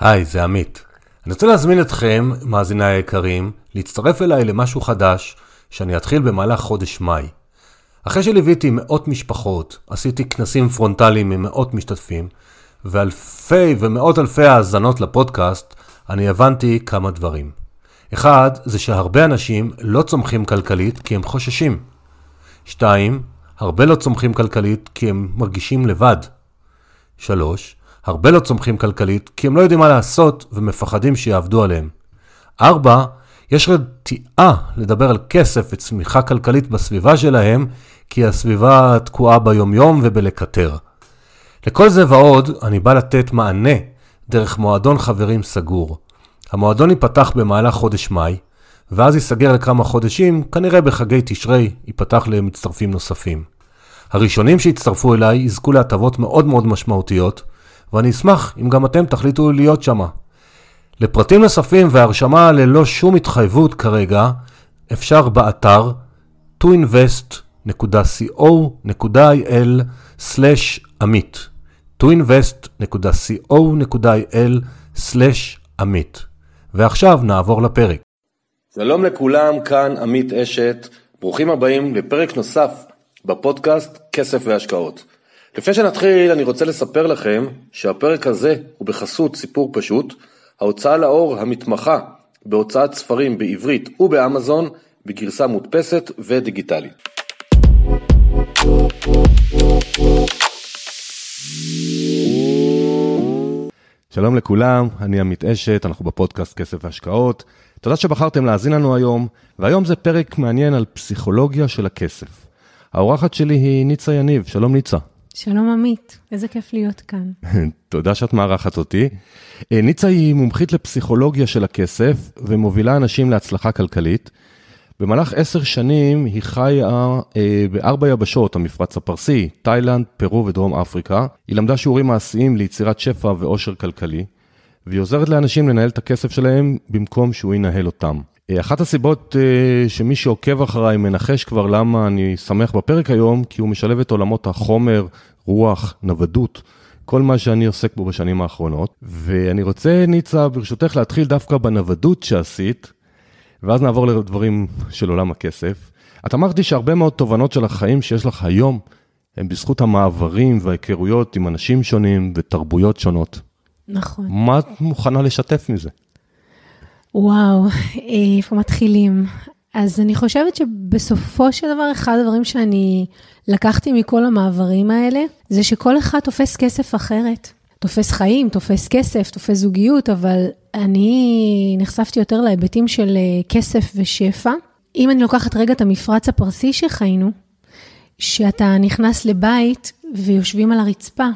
היי, זה עמית. אני רוצה להזמין אתכם, מאזיניי היקרים, להצטרף אליי למשהו חדש שאני אתחיל במהלך חודש מאי. אחרי שליוויתי מאות משפחות, עשיתי כנסים פרונטליים עם מאות משתתפים, ואלפי ומאות אלפי האזנות לפודקאסט, אני הבנתי כמה דברים. אחד, זה שהרבה אנשים לא צומחים כלכלית כי הם חוששים. שתיים, הרבה לא צומחים כלכלית כי הם מרגישים לבד. שלוש, הרבה לא צומחים כלכלית כי הם לא יודעים מה לעשות ומפחדים שיעבדו עליהם. ארבע, יש רתיעה לדבר על כסף וצמיחה כלכלית בסביבה שלהם, כי הסביבה תקועה ביומיום ובלקטר. לכל זה ועוד, אני בא לתת מענה דרך מועדון חברים סגור. המועדון ייפתח במהלך חודש מאי, ואז ייסגר לכמה חודשים, כנראה בחגי תשרי ייפתח למצטרפים נוספים. הראשונים שיצטרפו אליי יזכו להטבות מאוד מאוד משמעותיות, ואני אשמח אם גם אתם תחליטו להיות שמה. לפרטים נוספים והרשמה ללא שום התחייבות כרגע, אפשר באתר toinvest.co.il/עמית toinvest.co.il/עמית ועכשיו נעבור לפרק. שלום לכולם, כאן עמית אשת, ברוכים הבאים לפרק נוסף בפודקאסט כסף והשקעות. לפני שנתחיל אני רוצה לספר לכם שהפרק הזה הוא בחסות סיפור פשוט, ההוצאה לאור המתמחה בהוצאת ספרים בעברית ובאמזון בגרסה מודפסת ודיגיטלית. שלום לכולם, אני עמית אשת, אנחנו בפודקאסט כסף והשקעות. תודה שבחרתם להאזין לנו היום, והיום זה פרק מעניין על פסיכולוגיה של הכסף. האורחת שלי היא ניצה יניב, שלום ניצה. שלום עמית, איזה כיף להיות כאן. תודה שאת מארחת אותי. אה, ניצה היא מומחית לפסיכולוגיה של הכסף ומובילה אנשים להצלחה כלכלית. במהלך עשר שנים היא חיה אה, בארבע יבשות, המפרץ הפרסי, תאילנד, פרו ודרום אפריקה. היא למדה שיעורים מעשיים ליצירת שפע ואושר כלכלי, והיא עוזרת לאנשים לנהל את הכסף שלהם במקום שהוא ינהל אותם. אה, אחת הסיבות אה, שמי שעוקב אחריי מנחש כבר למה אני שמח בפרק היום, כי הוא משלב את עולמות החומר, רוח, נוודות, כל מה שאני עוסק בו בשנים האחרונות. ואני רוצה, ניצה, ברשותך להתחיל דווקא בנוודות שעשית, ואז נעבור לדברים של עולם הכסף. את אמרת לי שהרבה מאוד תובנות של החיים שיש לך היום, הם בזכות המעברים וההיכרויות עם אנשים שונים ותרבויות שונות. נכון. מה את מוכנה לשתף מזה? וואו, איפה מתחילים? אז אני חושבת שבסופו של דבר, אחד הדברים שאני לקחתי מכל המעברים האלה, זה שכל אחד תופס כסף אחרת. תופס חיים, תופס כסף, תופס זוגיות, אבל אני נחשפתי יותר להיבטים של אה, כסף ושפע. אם אני לוקחת רגע את המפרץ הפרסי שחיינו, שאתה נכנס לבית ויושבים על הרצפה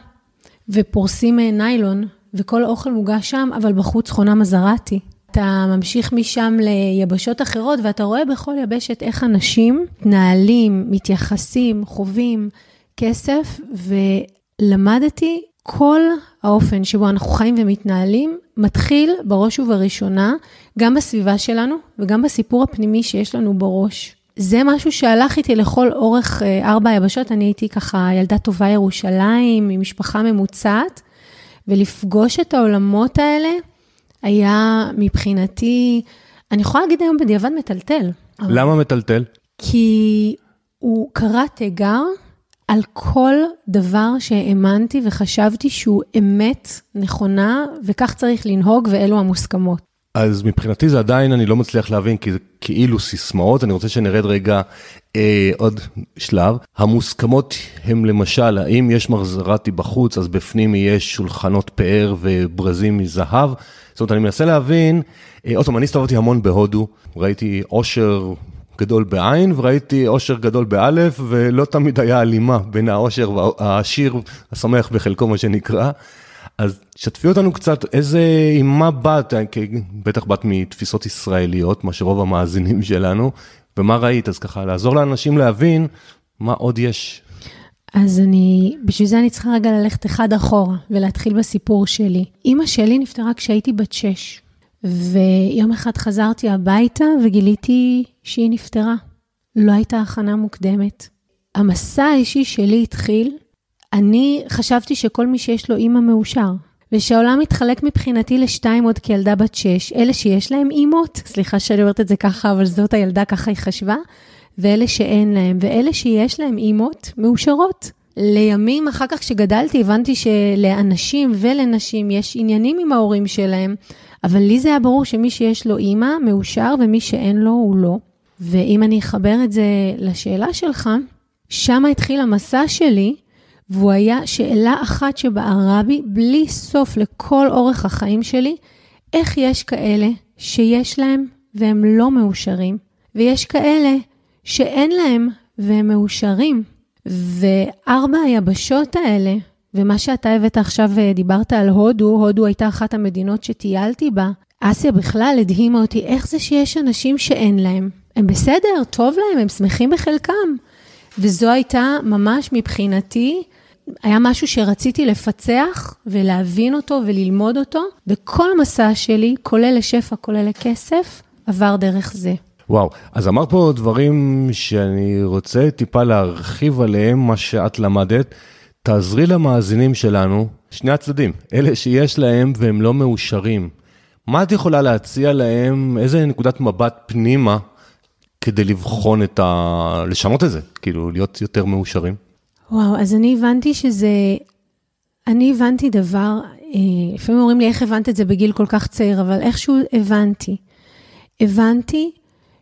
ופורסים אה, ניילון, וכל האוכל מוגש שם, אבל בחוץ חונה מזרטי. אתה ממשיך משם ליבשות אחרות, ואתה רואה בכל יבשת איך אנשים מתנהלים, מתייחסים, חווים כסף, ולמדתי כל האופן שבו אנחנו חיים ומתנהלים, מתחיל בראש ובראשונה, גם בסביבה שלנו וגם בסיפור הפנימי שיש לנו בראש. זה משהו שהלך איתי לכל אורך אה, ארבע היבשות, אני הייתי ככה ילדה טובה ירושלים, ממשפחה ממוצעת, ולפגוש את העולמות האלה היה מבחינתי, אני יכולה להגיד היום בדיעבד מטלטל. למה מטלטל? כי הוא קרא תיגר על כל דבר שהאמנתי וחשבתי שהוא אמת נכונה, וכך צריך לנהוג, ואלו המוסכמות. אז מבחינתי זה עדיין, אני לא מצליח להבין, כי זה כאילו סיסמאות, אני רוצה שנרד רגע אה, עוד שלב. המוסכמות הם למשל, האם יש מרזרטי בחוץ, אז בפנים יש שולחנות פאר וברזים מזהב. זאת אומרת, אני מנסה להבין, אה, עוד פעם, אני הסתובבתי המון בהודו, ראיתי עושר גדול בעין וראיתי עושר גדול באלף, ולא תמיד היה הלימה בין העושר והעשיר, השמח בחלקו, מה שנקרא. אז שתפי אותנו קצת, איזה, עם מה באת, בטח באת מתפיסות ישראליות, מה שרוב המאזינים שלנו, ומה ראית, אז ככה, לעזור לאנשים להבין מה עוד יש. אז אני, בשביל זה אני צריכה רגע ללכת אחד אחורה ולהתחיל בסיפור שלי. אימא שלי נפטרה כשהייתי בת שש, ויום אחד חזרתי הביתה וגיליתי שהיא נפטרה. לא הייתה הכנה מוקדמת. המסע האישי שלי התחיל אני חשבתי שכל מי שיש לו אימא מאושר. ושהעולם מתחלק מבחינתי לשתיים עוד כילדה בת שש, אלה שיש להם אימות, סליחה שאני אומרת את זה ככה, אבל זאת הילדה, ככה היא חשבה, ואלה שאין להם, ואלה שיש להם אימות, מאושרות. לימים, אחר כך כשגדלתי, הבנתי שלאנשים ולנשים יש עניינים עם ההורים שלהם, אבל לי זה היה ברור שמי שיש לו אימא, מאושר, ומי שאין לו, הוא לא. ואם אני אחבר את זה לשאלה שלך, שם התחיל המסע שלי, והוא היה שאלה אחת שבערה בי בלי סוף לכל אורך החיים שלי, איך יש כאלה שיש להם והם לא מאושרים, ויש כאלה שאין להם והם מאושרים. וארבע היבשות האלה, ומה שאתה הבאת עכשיו, אה, דיברת על הודו, הודו הייתה אחת המדינות שטיילתי בה. אסיה בכלל הדהימה אותי, איך זה שיש אנשים שאין להם? הם בסדר, טוב להם, הם שמחים בחלקם. וזו הייתה ממש מבחינתי, היה משהו שרציתי לפצח ולהבין אותו וללמוד אותו, וכל מסע שלי, כולל לשפע, כולל לכסף, עבר דרך זה. וואו, אז אמרת פה דברים שאני רוצה טיפה להרחיב עליהם, מה שאת למדת. תעזרי למאזינים שלנו, שני הצדדים, אלה שיש להם והם לא מאושרים. מה את יכולה להציע להם, איזה נקודת מבט פנימה כדי לבחון את ה... לשנות את זה, כאילו להיות יותר מאושרים? וואו, אז אני הבנתי שזה... אני הבנתי דבר, אה, לפעמים אומרים לי, איך הבנת את זה בגיל כל כך צעיר, אבל איכשהו הבנתי. הבנתי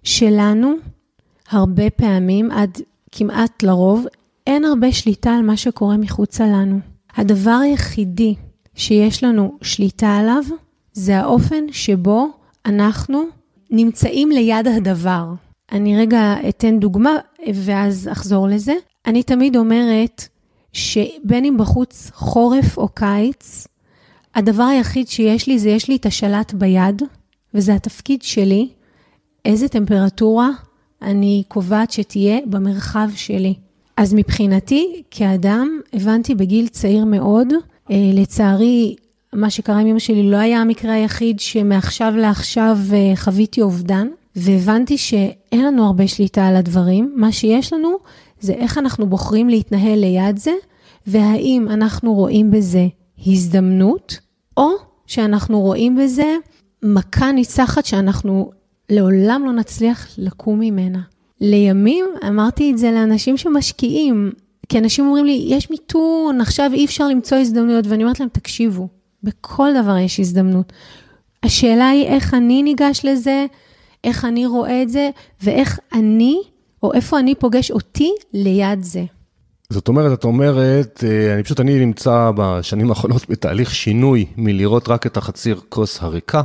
שלנו, הרבה פעמים, עד כמעט לרוב, אין הרבה שליטה על מה שקורה מחוצה לנו. הדבר היחידי שיש לנו שליטה עליו, זה האופן שבו אנחנו נמצאים ליד הדבר. אני רגע אתן דוגמה ואז אחזור לזה. אני תמיד אומרת שבין אם בחוץ חורף או קיץ, הדבר היחיד שיש לי זה יש לי את השלט ביד, וזה התפקיד שלי, איזה טמפרטורה אני קובעת שתהיה במרחב שלי. אז מבחינתי, כאדם, הבנתי בגיל צעיר מאוד, אה, לצערי, מה שקרה עם אמא שלי לא היה המקרה היחיד שמעכשיו לעכשיו אה, חוויתי אובדן, והבנתי שאין לנו הרבה שליטה על הדברים, מה שיש לנו זה איך אנחנו בוחרים להתנהל ליד זה, והאם אנחנו רואים בזה הזדמנות, או שאנחנו רואים בזה מכה ניצחת שאנחנו לעולם לא נצליח לקום ממנה. לימים אמרתי את זה לאנשים שמשקיעים, כי אנשים אומרים לי, יש מיתון, עכשיו אי אפשר למצוא הזדמנויות, ואני אומרת להם, תקשיבו, בכל דבר יש הזדמנות. השאלה היא איך אני ניגש לזה, איך אני רואה את זה, ואיך אני, או איפה אני פוגש אותי ליד זה. זאת אומרת, את אומרת, אה, אני פשוט, אני נמצא בשנים האחרונות בתהליך שינוי מלראות רק את החציר כוס הריקה,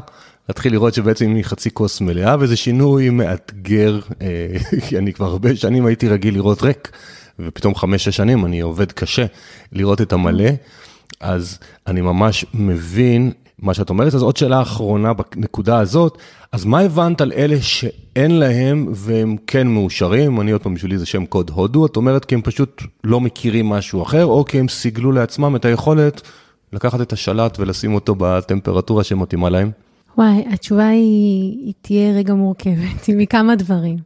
להתחיל לראות שבעצם היא חצי כוס מלאה, וזה שינוי מאתגר, אה, כי אני כבר הרבה שנים הייתי רגיל לראות ריק, ופתאום חמש-שש שנים אני עובד קשה לראות את המלא, אז אני ממש מבין מה שאת אומרת. אז עוד שאלה אחרונה בנקודה הזאת, אז מה הבנת על אלה שאין להם והם כן מאושרים? אני עוד פעם, בשבילי זה שם קוד הודו, את אומרת כי הם פשוט לא מכירים משהו אחר, או כי הם סיגלו לעצמם את היכולת לקחת את השלט ולשים אותו בטמפרטורה שמתאימה להם? וואי, התשובה היא, היא תהיה רגע מורכבת, היא מכמה דברים.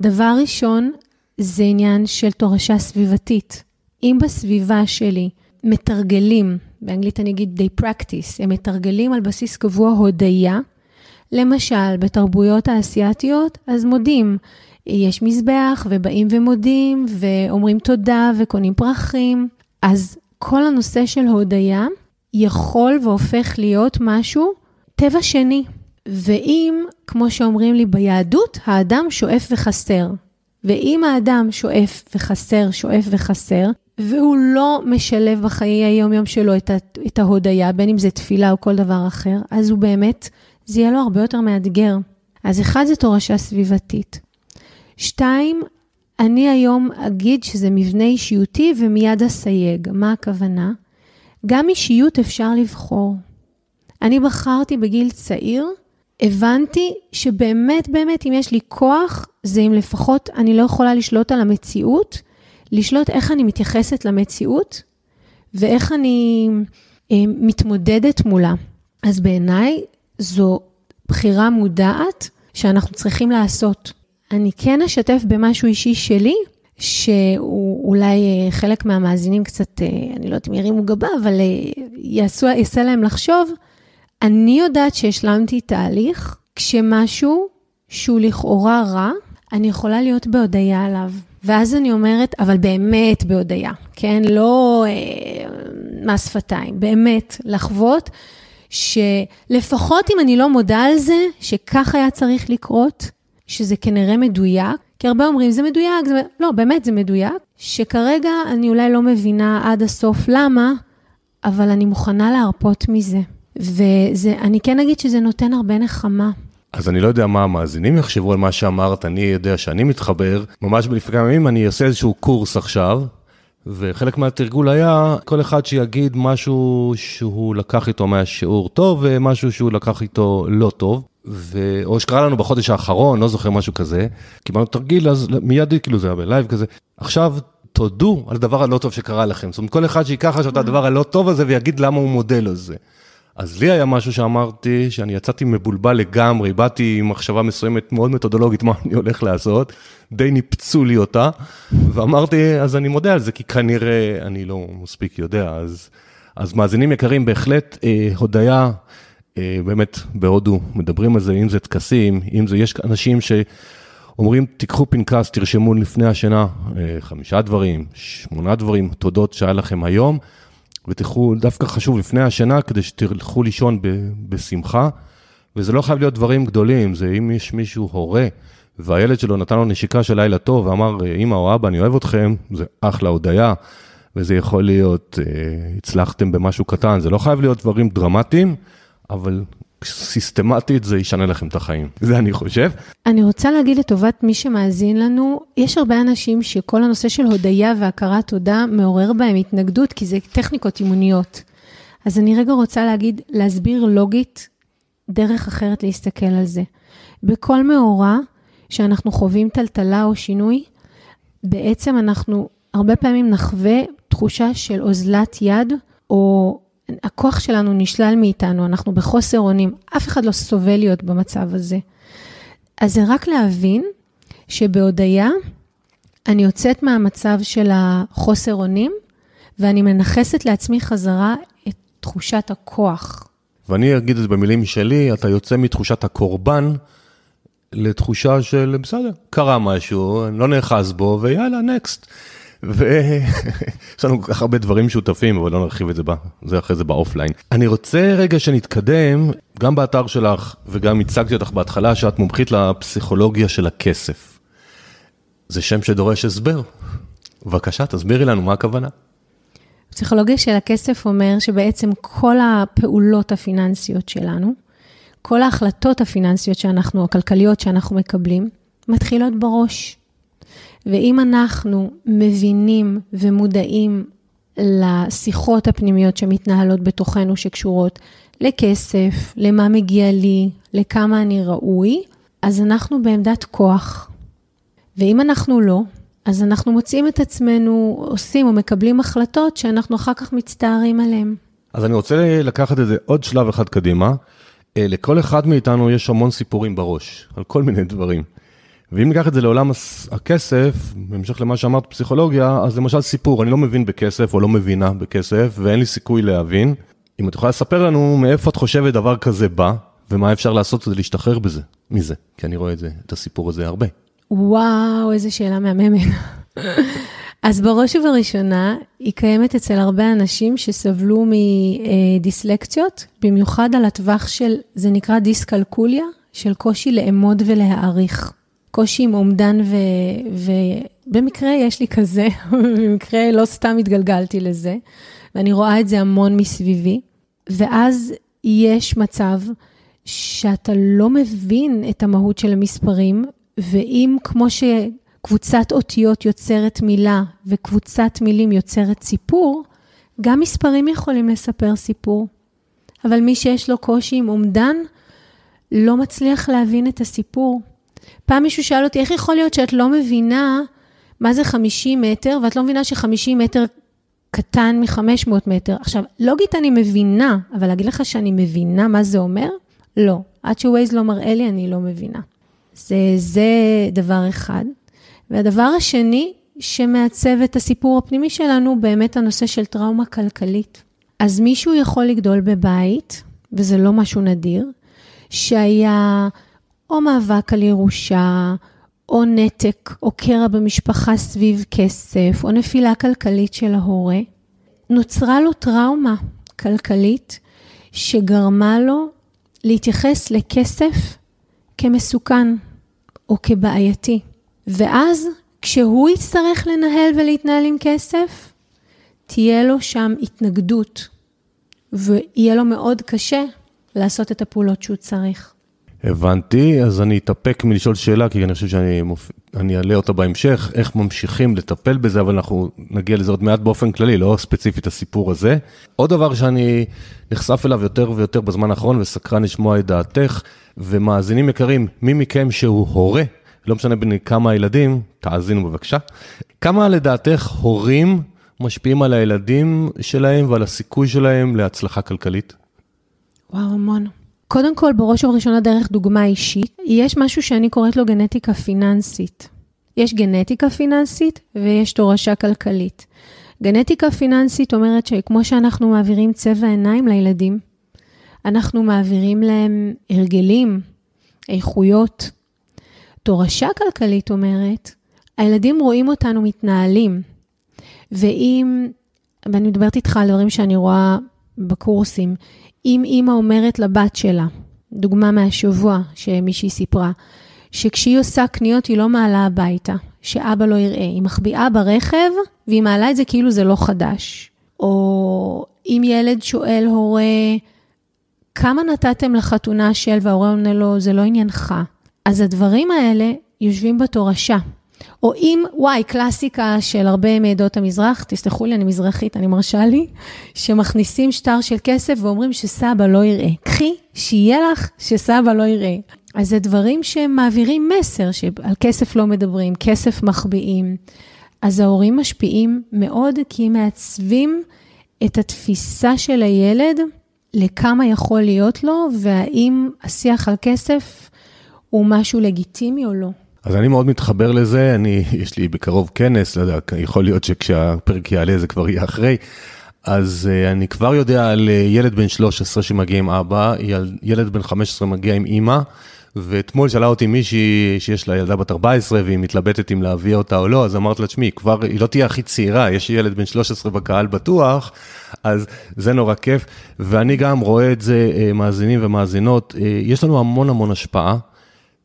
דבר ראשון, זה עניין של תורשה סביבתית. אם בסביבה שלי מתרגלים, באנגלית אני אגיד they practice, הם מתרגלים על בסיס קבוע הודיה, למשל, בתרבויות האסייתיות, אז מודים. יש מזבח, ובאים ומודים, ואומרים תודה, וקונים פרחים. אז כל הנושא של הודיה יכול והופך להיות משהו טבע שני. ואם, כמו שאומרים לי ביהדות, האדם שואף וחסר. ואם האדם שואף וחסר, שואף וחסר, והוא לא משלב בחיי היום-יום שלו את, את ההודיה, בין אם זה תפילה או כל דבר אחר, אז הוא באמת, זה יהיה לו הרבה יותר מאתגר. אז אחד, זה תורשה סביבתית. שתיים, אני היום אגיד שזה מבנה אישיותי ומיד אסייג. מה הכוונה? גם אישיות אפשר לבחור. אני בחרתי בגיל צעיר, הבנתי שבאמת באמת אם יש לי כוח, זה אם לפחות אני לא יכולה לשלוט על המציאות, לשלוט איך אני מתייחסת למציאות ואיך אני אה, מתמודדת מולה. אז בעיניי זו בחירה מודעת שאנחנו צריכים לעשות. אני כן אשתף במשהו אישי שלי, שאולי חלק מהמאזינים קצת, אני לא יודעת אם ירימו גבה, אבל יעשו, יעשה להם לחשוב, אני יודעת שהשלמתי תהליך כשמשהו שהוא לכאורה רע, אני יכולה להיות בהודיה עליו. ואז אני אומרת, אבל באמת בהודיה, כן? לא אה, מס שפתיים, באמת, לחוות שלפחות אם אני לא מודה על זה, שכך היה צריך לקרות, שזה כנראה מדויק, כי הרבה אומרים, זה מדויק, זה... לא, באמת זה מדויק, שכרגע אני אולי לא מבינה עד הסוף למה, אבל אני מוכנה להרפות מזה. ואני כן אגיד שזה נותן הרבה נחמה. אז אני לא יודע מה המאזינים יחשבו על מה שאמרת, אני יודע שאני מתחבר. ממש בלפני כמה ימים אני אעשה איזשהו קורס עכשיו, וחלק מהתרגול היה כל אחד שיגיד משהו שהוא לקח איתו מהשיעור טוב ומשהו שהוא לקח איתו לא טוב. ו... או שקרה לנו בחודש האחרון, לא זוכר משהו כזה, קיבלנו תרגיל, אז מיד כאילו זה היה בלייב כזה. עכשיו תודו על הדבר הלא טוב שקרה לכם. זאת אומרת, כל אחד שיקח עכשיו את הדבר הלא טוב הזה ויגיד למה הוא מודל על זה. אז לי היה משהו שאמרתי, שאני יצאתי מבולבל לגמרי, באתי עם מחשבה מסוימת מאוד מתודולוגית, מה אני הולך לעשות, די ניפצו לי אותה, ואמרתי, אז אני מודה על זה, כי כנראה אני לא מספיק יודע, אז, אז מאזינים יקרים, בהחלט אה, הודיה, אה, באמת בהודו, מדברים על זה, אם זה טקסים, אם זה, יש אנשים שאומרים, תיקחו פנקס, תרשמו לפני השינה, אה, חמישה דברים, שמונה דברים, תודות שהיה לכם היום. ותלכו, דווקא חשוב לפני השינה, כדי שתלכו לישון ב, בשמחה, וזה לא חייב להיות דברים גדולים, זה אם יש מישהו הורה, והילד שלו נתן לו נשיקה של לילה טוב, ואמר, אמא או אבא, אני אוהב אתכם, זה אחלה הודיה, וזה יכול להיות, אה, הצלחתם במשהו קטן, זה לא חייב להיות דברים דרמטיים, אבל סיסטמטית זה ישנה לכם את החיים. זה אני חושב. אני רוצה להגיד לטובת מי שמאזין לנו, יש הרבה אנשים שכל הנושא של הודיה והכרת תודה מעורר בהם התנגדות, כי זה טכניקות אימוניות. אז אני רגע רוצה להגיד, להסביר לוגית דרך אחרת להסתכל על זה. בכל מאורע שאנחנו חווים טלטלה או שינוי, בעצם אנחנו הרבה פעמים נחווה תחושה של אוזלת יד, או הכוח שלנו נשלל מאיתנו, אנחנו בחוסר אונים, אף אחד לא סובל להיות במצב הזה. אז זה רק להבין שבהודיה אני יוצאת מהמצב של החוסר אונים, ואני מנכסת לעצמי חזרה את תחושת הכוח. ואני אגיד את זה במילים שלי, אתה יוצא מתחושת הקורבן לתחושה של בסדר, קרה משהו, לא נאחז בו, ויאללה, נקסט. ויש לנו כל כך הרבה דברים משותפים, אבל לא נרחיב את זה, בה, זה אחרי זה באופליין. אני רוצה רגע שנתקדם, גם באתר שלך וגם הצגתי אותך בהתחלה, שאת מומחית לפסיכולוגיה של הכסף. זה שם שדורש הסבר. בבקשה, תסבירי לנו מה הכוונה. פסיכולוגיה של הכסף אומר שבעצם כל הפעולות הפיננסיות שלנו, כל ההחלטות הפיננסיות שאנחנו, הכלכליות שאנחנו מקבלים, מתחילות בראש. ואם אנחנו מבינים ומודעים לשיחות הפנימיות שמתנהלות בתוכנו שקשורות לכסף, למה מגיע לי, לכמה אני ראוי, אז אנחנו בעמדת כוח. ואם אנחנו לא, אז אנחנו מוצאים את עצמנו עושים או מקבלים החלטות שאנחנו אחר כך מצטערים עליהן. אז אני רוצה לקחת את זה עוד שלב אחד קדימה. אה, לכל אחד מאיתנו יש המון סיפורים בראש, על כל מיני דברים. ואם ניקח את זה לעולם הכסף, בהמשך למה שאמרת פסיכולוגיה, אז למשל סיפור, אני לא מבין בכסף או לא מבינה בכסף, ואין לי סיכוי להבין. אם את יכולה לספר לנו מאיפה את חושבת דבר כזה בא, ומה אפשר לעשות כדי להשתחרר בזה, מזה, כי אני רואה את זה, את הסיפור הזה הרבה. וואו, איזה שאלה מהממת. אז בראש ובראשונה, היא קיימת אצל הרבה אנשים שסבלו מדיסלקציות, במיוחד על הטווח של, זה נקרא דיסקלקוליה, של קושי לאמוד ולהעריך. קושי עם אומדן, ו... ובמקרה יש לי כזה, במקרה לא סתם התגלגלתי לזה, ואני רואה את זה המון מסביבי, ואז יש מצב שאתה לא מבין את המהות של המספרים, ואם כמו שקבוצת אותיות יוצרת מילה וקבוצת מילים יוצרת סיפור, גם מספרים יכולים לספר סיפור. אבל מי שיש לו קושי עם אומדן, לא מצליח להבין את הסיפור. פעם מישהו שאל אותי, איך יכול להיות שאת לא מבינה מה זה 50 מטר, ואת לא מבינה ש-50 מטר קטן מ-500 מטר? עכשיו, לוגית אני מבינה, אבל להגיד לך שאני מבינה מה זה אומר? לא. עד שווייז לא מראה לי, אני לא מבינה. זה, זה דבר אחד. והדבר השני, שמעצב את הסיפור הפנימי שלנו, באמת הנושא של טראומה כלכלית. אז מישהו יכול לגדול בבית, וזה לא משהו נדיר, שהיה או מאבק על ירושה, או נתק, או קרע במשפחה סביב כסף, או נפילה כלכלית של ההורה. נוצרה לו טראומה כלכלית שגרמה לו להתייחס לכסף כמסוכן או כבעייתי. ואז כשהוא יצטרך לנהל ולהתנהל עם כסף, תהיה לו שם התנגדות, ויהיה לו מאוד קשה לעשות את הפעולות שהוא צריך. הבנתי, אז אני אתאפק מלשאול שאלה, כי אני חושב שאני מופ... אני אעלה אותה בהמשך, איך ממשיכים לטפל בזה, אבל אנחנו נגיע לזה עוד מעט באופן כללי, לא ספציפית הסיפור הזה. עוד דבר שאני נחשף אליו יותר ויותר בזמן האחרון, וסקרן לשמוע את דעתך, ומאזינים יקרים, מי מכם שהוא הורה, לא משנה בין כמה ילדים, תאזינו בבקשה, כמה לדעתך הורים משפיעים על הילדים שלהם ועל הסיכוי שלהם להצלחה כלכלית? וואו, המון. קודם כל, בראש ובראשונה דרך דוגמה אישית, יש משהו שאני קוראת לו גנטיקה פיננסית. יש גנטיקה פיננסית ויש תורשה כלכלית. גנטיקה פיננסית אומרת שכמו שאנחנו מעבירים צבע עיניים לילדים, אנחנו מעבירים להם הרגלים, איכויות. תורשה כלכלית אומרת, הילדים רואים אותנו מתנהלים, ואם, ואני מדברת איתך על דברים שאני רואה בקורסים, אם אימא אומרת לבת שלה, דוגמה מהשבוע שמישהי סיפרה, שכשהיא עושה קניות היא לא מעלה הביתה, שאבא לא יראה. היא מחביאה ברכב והיא מעלה את זה כאילו זה לא חדש. או אם ילד שואל הורה, כמה נתתם לחתונה של, וההורה עונה לו, זה לא עניינך. אז הדברים האלה יושבים בתורשה. או אם, וואי, קלאסיקה של הרבה מעדות המזרח, תסלחו לי, אני מזרחית, אני מרשה לי, שמכניסים שטר של כסף ואומרים שסבא לא יראה. קחי, שיהיה לך שסבא לא יראה. אז זה דברים שמעבירים מסר, שעל כסף לא מדברים, כסף מחביאים. אז ההורים משפיעים מאוד, כי הם מעצבים את התפיסה של הילד לכמה יכול להיות לו, והאם השיח על כסף הוא משהו לגיטימי או לא. אז אני מאוד מתחבר לזה, אני, יש לי בקרוב כנס, לא יודע, יכול להיות שכשהפרק יעלה זה כבר יהיה אחרי. אז uh, אני כבר יודע על uh, ילד בן 13 שמגיע עם אבא, ילד בן 15 מגיע עם אימא, ואתמול שאלה אותי מישהי שיש לה ילדה בת 14 והיא מתלבטת אם להביא אותה או לא, אז אמרתי לה, תשמעי, כבר, היא לא תהיה הכי צעירה, יש ילד בן 13 בקהל בטוח, אז זה נורא כיף. ואני גם רואה את זה, uh, מאזינים ומאזינות, יש לנו המון המון השפעה.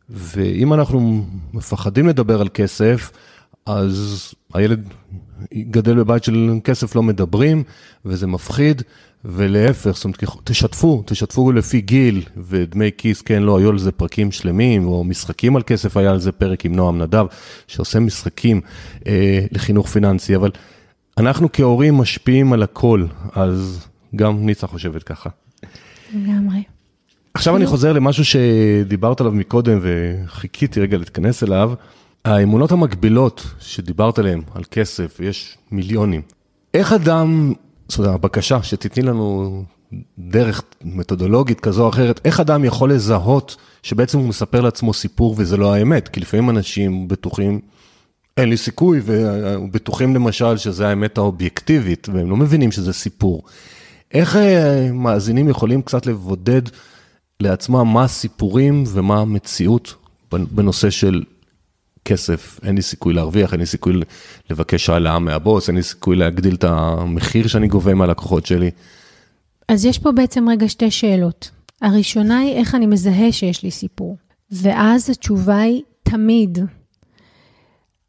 ואם אנחנו מפחדים לדבר על כסף, אז הילד גדל בבית של כסף לא מדברים, וזה מפחיד, ולהפך, זאת אומרת, תשתפו, תשתפו לפי גיל, ודמי כיס, כן, לא, היו על זה פרקים שלמים, או משחקים על כסף, היה על זה פרק עם נועם נדב, שעושה משחקים אה, לחינוך פיננסי, אבל אנחנו כהורים משפיעים על הכל, אז גם ניצה חושבת ככה. לגמרי. עכשיו אני חוזר למשהו שדיברת עליו מקודם וחיכיתי רגע להתכנס אליו. האמונות המקבילות שדיברת עליהן, על כסף, יש מיליונים. איך אדם, זאת אומרת, הבקשה שתתני לנו דרך מתודולוגית כזו או אחרת, איך אדם יכול לזהות שבעצם הוא מספר לעצמו סיפור וזה לא האמת? כי לפעמים אנשים בטוחים, אין לי סיכוי, ובטוחים למשל שזה האמת האובייקטיבית, והם לא מבינים שזה סיפור. איך אה, מאזינים יכולים קצת לבודד לעצמם מה הסיפורים ומה המציאות בנושא של כסף, אין לי סיכוי להרוויח, אין לי סיכוי לבקש העלאה מהבוס, אין לי סיכוי להגדיל את המחיר שאני גובה מהלקוחות שלי. אז יש פה בעצם רגע שתי שאלות. הראשונה היא איך אני מזהה שיש לי סיפור, ואז התשובה היא תמיד.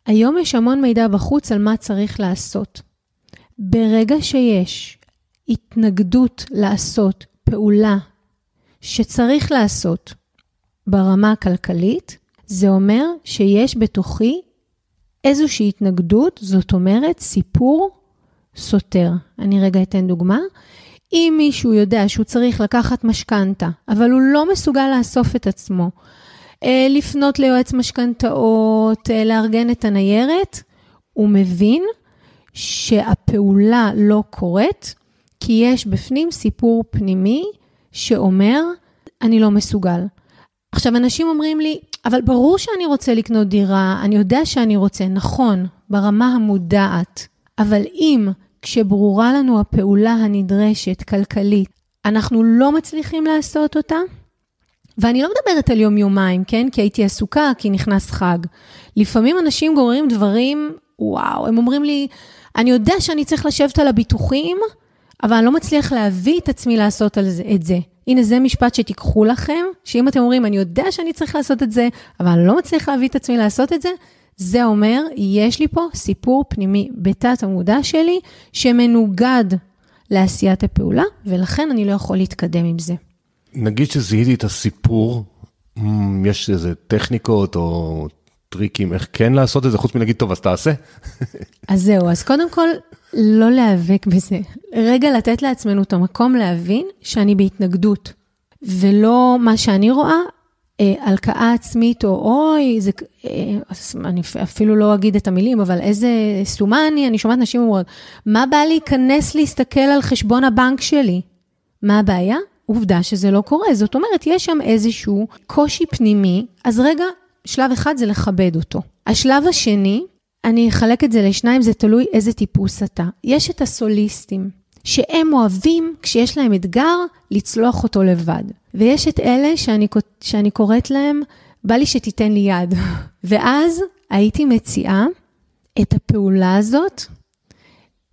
היום יש המון מידע בחוץ על מה צריך לעשות. ברגע שיש התנגדות לעשות פעולה שצריך לעשות ברמה הכלכלית, זה אומר שיש בתוכי איזושהי התנגדות, זאת אומרת סיפור סותר. אני רגע אתן דוגמה. אם מישהו יודע שהוא צריך לקחת משכנתה, אבל הוא לא מסוגל לאסוף את עצמו, אה, לפנות ליועץ משכנתאות, אה, לארגן את הניירת, הוא מבין שהפעולה לא קורית, כי יש בפנים סיפור פנימי שאומר, אני לא מסוגל. עכשיו, אנשים אומרים לי, אבל ברור שאני רוצה לקנות דירה, אני יודע שאני רוצה, נכון, ברמה המודעת. אבל אם כשברורה לנו הפעולה הנדרשת, כלכלית, אנחנו לא מצליחים לעשות אותה, ואני לא מדברת על יום-יומיים, כן? כי הייתי עסוקה, כי נכנס חג. לפעמים אנשים גוררים דברים, וואו, הם אומרים לי, אני יודע שאני צריך לשבת על הביטוחים, אבל אני לא מצליח להביא את עצמי לעשות זה, את זה. הנה, זה משפט שתיקחו לכם, שאם אתם אומרים, אני יודע שאני צריך לעשות את זה, אבל אני לא מצליח להביא את עצמי לעשות את זה, זה אומר, יש לי פה סיפור פנימי בתת המודע שלי, שמנוגד לעשיית הפעולה, ולכן אני לא יכול להתקדם עם זה. נגיד שזיהיתי את הסיפור, יש איזה טכניקות או טריקים איך כן לעשות את זה, חוץ מלהגיד, טוב, אז תעשה. אז זהו, אז קודם כל, לא להיאבק בזה. רגע לתת לעצמנו את המקום להבין שאני בהתנגדות, ולא מה שאני רואה, אה, הלקאה עצמית, או אוי, זה, אה, אני אפילו לא אגיד את המילים, אבל איזה סומני, אני שומעת נשים אומרות, מה בא להיכנס להסתכל על חשבון הבנק שלי? מה הבעיה? עובדה שזה לא קורה. זאת אומרת, יש שם איזשהו קושי פנימי, אז רגע, שלב אחד זה לכבד אותו. השלב השני, אני אחלק את זה לשניים, זה תלוי איזה טיפוס אתה. יש את הסוליסטים, שהם אוהבים, כשיש להם אתגר, לצלוח אותו לבד. ויש את אלה שאני, שאני קוראת להם, בא לי שתיתן לי יד. ואז הייתי מציעה את הפעולה הזאת,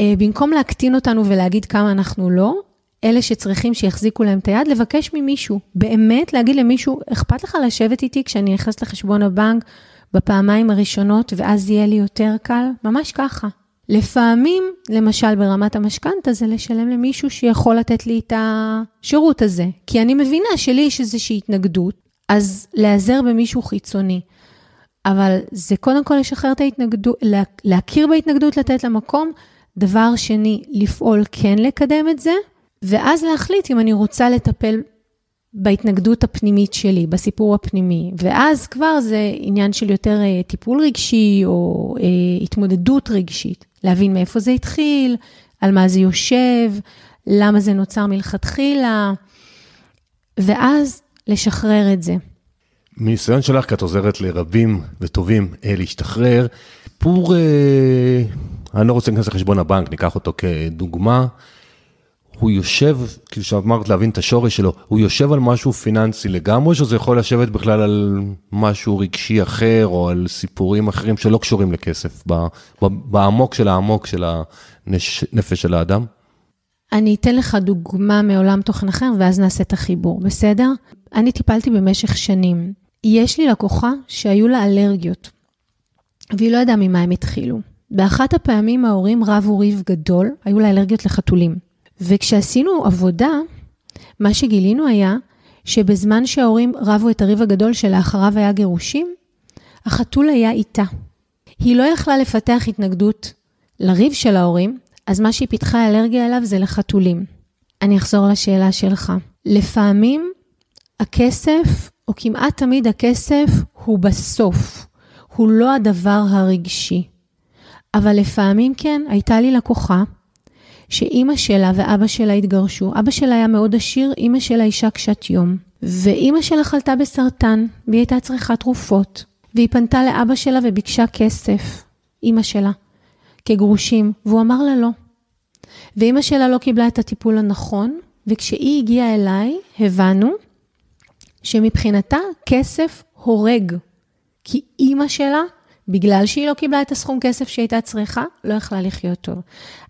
אה, במקום להקטין אותנו ולהגיד כמה אנחנו לא, אלה שצריכים שיחזיקו להם את היד, לבקש ממישהו, באמת להגיד למישהו, אכפת לך לשבת איתי כשאני נכנסת לחשבון הבנק בפעמיים הראשונות, ואז יהיה לי יותר קל? ממש ככה. לפעמים, למשל ברמת המשכנתה, זה לשלם למישהו שיכול לתת לי את השירות הזה. כי אני מבינה שלי יש איזושהי התנגדות, אז להיעזר במישהו חיצוני. אבל זה קודם כל לשחרר את ההתנגדות, להכיר בהתנגדות, לתת לה מקום. דבר שני, לפעול כן לקדם את זה, ואז להחליט אם אני רוצה לטפל בהתנגדות הפנימית שלי, בסיפור הפנימי. ואז כבר זה עניין של יותר אה, טיפול רגשי או אה, התמודדות רגשית. להבין מאיפה זה התחיל, על מה זה יושב, למה זה נוצר מלכתחילה, ואז לשחרר את זה. מניסיון שלך, כי את עוזרת לרבים וטובים אה, להשתחרר, פור, אני לא רוצה להיכנס לחשבון הבנק, ניקח אותו כדוגמה. הוא יושב, כאילו שאמרת להבין את השורש שלו, הוא יושב על משהו פיננסי לגמרי, שזה יכול לשבת בכלל על משהו רגשי אחר, או על סיפורים אחרים שלא קשורים לכסף, בעמוק של העמוק של הנפש של האדם? אני אתן לך דוגמה מעולם תוכן אחר, ואז נעשה את החיבור, בסדר? אני טיפלתי במשך שנים. יש לי לקוחה שהיו לה אלרגיות, והיא לא ידעה ממה הם התחילו. באחת הפעמים ההורים רבו ריב גדול, היו לה אלרגיות לחתולים. וכשעשינו עבודה, מה שגילינו היה שבזמן שההורים רבו את הריב הגדול שלאחריו היה גירושים, החתול היה איתה. היא לא יכלה לפתח התנגדות לריב של ההורים, אז מה שהיא פיתחה אלרגיה אליו זה לחתולים. אני אחזור לשאלה שלך. לפעמים הכסף, או כמעט תמיד הכסף, הוא בסוף. הוא לא הדבר הרגשי. אבל לפעמים כן, הייתה לי לקוחה שאימא שלה ואבא שלה התגרשו. אבא שלה היה מאוד עשיר, אימא שלה אישה קשת יום. ואימא שלה חלתה בסרטן, והיא הייתה צריכה תרופות. והיא פנתה לאבא שלה וביקשה כסף, אימא שלה, כגרושים, והוא אמר לה לא. ואימא שלה לא קיבלה את הטיפול הנכון, וכשהיא הגיעה אליי, הבנו שמבחינתה כסף הורג. כי אימא שלה בגלל שהיא לא קיבלה את הסכום כסף שהיא הייתה צריכה, לא יכלה לחיות טוב.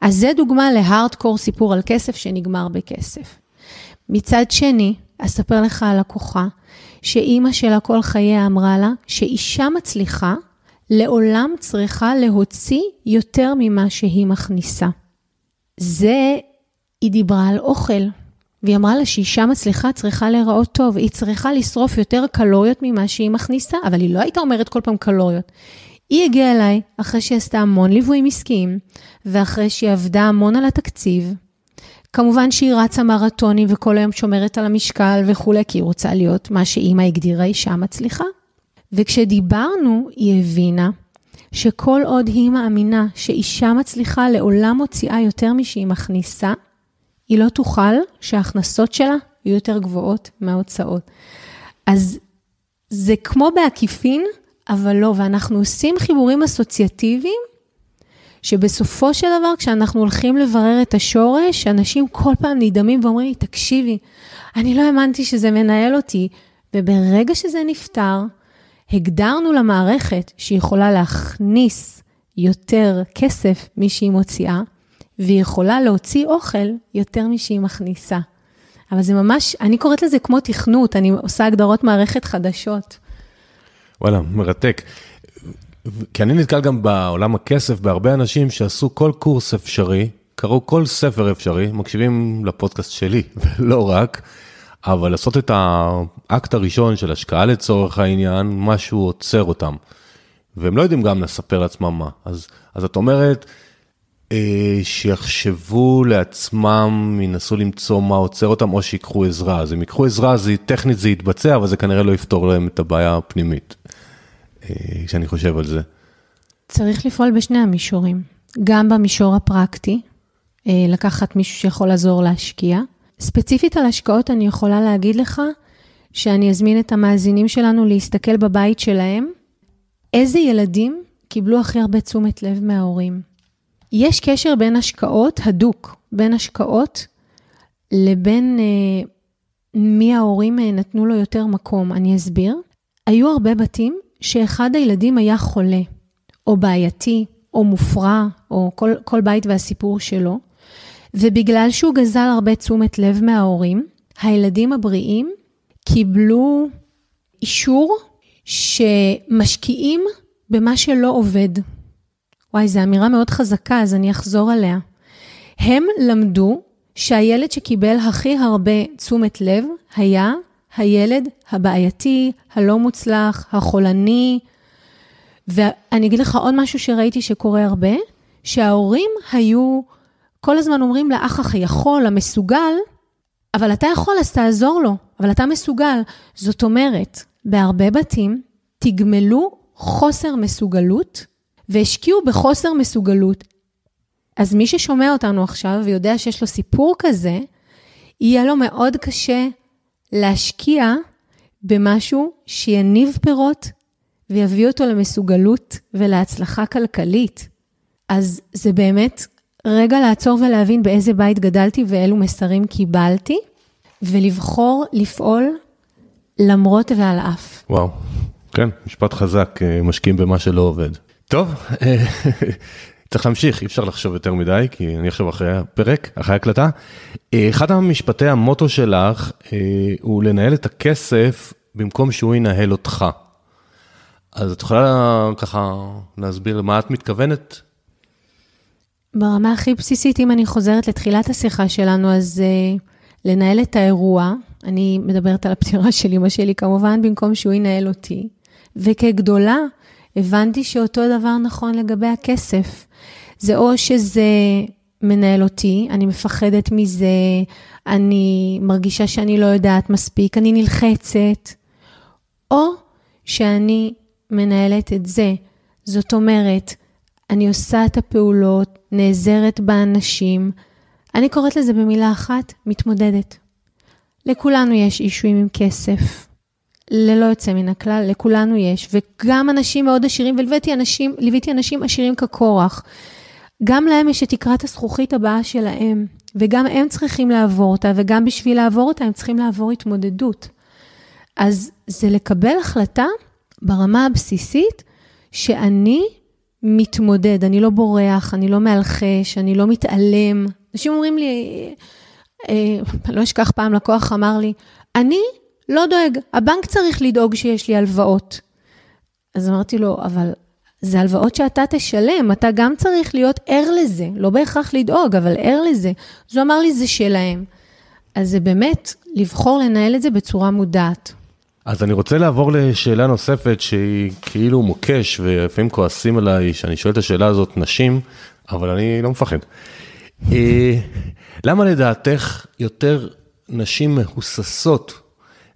אז זה דוגמה להארדקור סיפור על כסף שנגמר בכסף. מצד שני, אספר לך על לקוחה, שאימא שלה כל חייה אמרה לה, שאישה מצליחה לעולם צריכה להוציא יותר ממה שהיא מכניסה. זה, היא דיברה על אוכל. והיא אמרה לה שאישה מצליחה צריכה להיראות טוב, היא צריכה לשרוף יותר קלוריות ממה שהיא מכניסה, אבל היא לא הייתה אומרת כל פעם קלוריות. היא הגיעה אליי אחרי שהיא עשתה המון ליוויים עסקיים, ואחרי שהיא עבדה המון על התקציב. כמובן שהיא רצה מרתונים וכל היום שומרת על המשקל וכולי, כי היא רוצה להיות מה שאימא הגדירה אישה מצליחה. וכשדיברנו, היא הבינה שכל עוד היא מאמינה שאישה מצליחה לעולם מוציאה יותר משהיא מכניסה, היא לא תוכל שההכנסות שלה יהיו יותר גבוהות מההוצאות. אז זה כמו בעקיפין, אבל לא, ואנחנו עושים חיבורים אסוציאטיביים, שבסופו של דבר, כשאנחנו הולכים לברר את השורש, אנשים כל פעם נדהמים ואומרים לי, תקשיבי, אני לא האמנתי שזה מנהל אותי, וברגע שזה נפתר, הגדרנו למערכת שהיא יכולה להכניס יותר כסף משהיא מוציאה, והיא יכולה להוציא אוכל יותר משהיא מכניסה. אבל זה ממש, אני קוראת לזה כמו תכנות, אני עושה הגדרות מערכת חדשות. וואלה, מרתק. כי אני נתקל גם בעולם הכסף בהרבה אנשים שעשו כל קורס אפשרי, קראו כל ספר אפשרי, מקשיבים לפודקאסט שלי, ולא רק, אבל לעשות את האקט הראשון של השקעה לצורך העניין, משהו עוצר אותם. והם לא יודעים גם לספר לעצמם מה. אז, אז את אומרת, שיחשבו לעצמם, ינסו למצוא מה עוצר אותם, או שיקחו עזרה. אז אם ייקחו עזרה, זה, טכנית זה יתבצע, אבל זה כנראה לא יפתור להם את הבעיה הפנימית, אה, כשאני חושב על זה. צריך לפעול בשני המישורים. גם במישור הפרקטי, אה, לקחת מישהו שיכול לעזור להשקיע. ספציפית על השקעות, אני יכולה להגיד לך שאני אזמין את המאזינים שלנו להסתכל בבית שלהם, איזה ילדים קיבלו הכי הרבה תשומת לב מההורים. יש קשר בין השקעות, הדוק, בין השקעות לבין אה, מי ההורים אה, נתנו לו יותר מקום. אני אסביר. היו הרבה בתים שאחד הילדים היה חולה, או בעייתי, או מופרע, או כל, כל בית והסיפור שלו, ובגלל שהוא גזל הרבה תשומת לב מההורים, הילדים הבריאים קיבלו אישור שמשקיעים במה שלא עובד. וואי, זו אמירה מאוד חזקה, אז אני אחזור עליה. הם למדו שהילד שקיבל הכי הרבה תשומת לב היה הילד הבעייתי, הלא מוצלח, החולני. ואני אגיד לך עוד משהו שראיתי שקורה הרבה, שההורים היו כל הזמן אומרים לאח הכי יכול, המסוגל, אבל אתה יכול, אז תעזור לו, אבל אתה מסוגל. זאת אומרת, בהרבה בתים תגמלו חוסר מסוגלות והשקיעו בחוסר מסוגלות. אז מי ששומע אותנו עכשיו ויודע שיש לו סיפור כזה, יהיה לו מאוד קשה להשקיע במשהו שיניב פירות ויביא אותו למסוגלות ולהצלחה כלכלית. אז זה באמת רגע לעצור ולהבין באיזה בית גדלתי ואילו מסרים קיבלתי, ולבחור לפעול למרות ועל אף. וואו, כן, משפט חזק, אה, משקיעים במה שלא עובד. טוב, אה, צריך להמשיך, אי אפשר לחשוב יותר מדי, כי אני עכשיו אחרי הפרק, אחרי הקלטה. אה, אחד המשפטי המוטו שלך הוא לנהל את הכסף במקום שהוא ינהל אותך. אז את יכולה ככה להסביר למה את מתכוונת ברמה הכי בסיסית, אם אני חוזרת לתחילת השיחה שלנו, אז uh, לנהל את האירוע, אני מדברת על הפטירה של אמא שלי כמובן, במקום שהוא ינהל אותי. וכגדולה, הבנתי שאותו דבר נכון לגבי הכסף. זה או שזה מנהל אותי, אני מפחדת מזה, אני מרגישה שאני לא יודעת מספיק, אני נלחצת, או שאני מנהלת את זה. זאת אומרת, אני עושה את הפעולות, נעזרת באנשים. אני קוראת לזה במילה אחת, מתמודדת. לכולנו יש אישויים עם כסף. ללא יוצא מן הכלל, לכולנו יש. וגם אנשים מאוד עשירים, וליוויתי אנשים, אנשים עשירים כקורח. גם להם יש את תקרת הזכוכית הבאה שלהם, וגם הם צריכים לעבור אותה, וגם בשביל לעבור אותה הם צריכים לעבור התמודדות. אז זה לקבל החלטה ברמה הבסיסית, שאני מתמודד, אני לא בורח, אני לא מאלחש, אני לא מתעלם. אנשים אומרים לי, אה, אני לא אשכח פעם לקוח אמר לי, אני לא דואג, הבנק צריך לדאוג שיש לי הלוואות. אז אמרתי לו, אבל זה הלוואות שאתה תשלם, אתה גם צריך להיות ער לזה, לא בהכרח לדאוג, אבל ער לזה. אז הוא אמר לי, זה שלהם. אז זה באמת לבחור לנהל את זה בצורה מודעת. אז אני רוצה לעבור לשאלה נוספת שהיא כאילו מוקש, ולפעמים כועסים עליי שאני שואל את השאלה הזאת נשים, אבל אני לא מפחד. אה, למה לדעתך יותר נשים מהוססות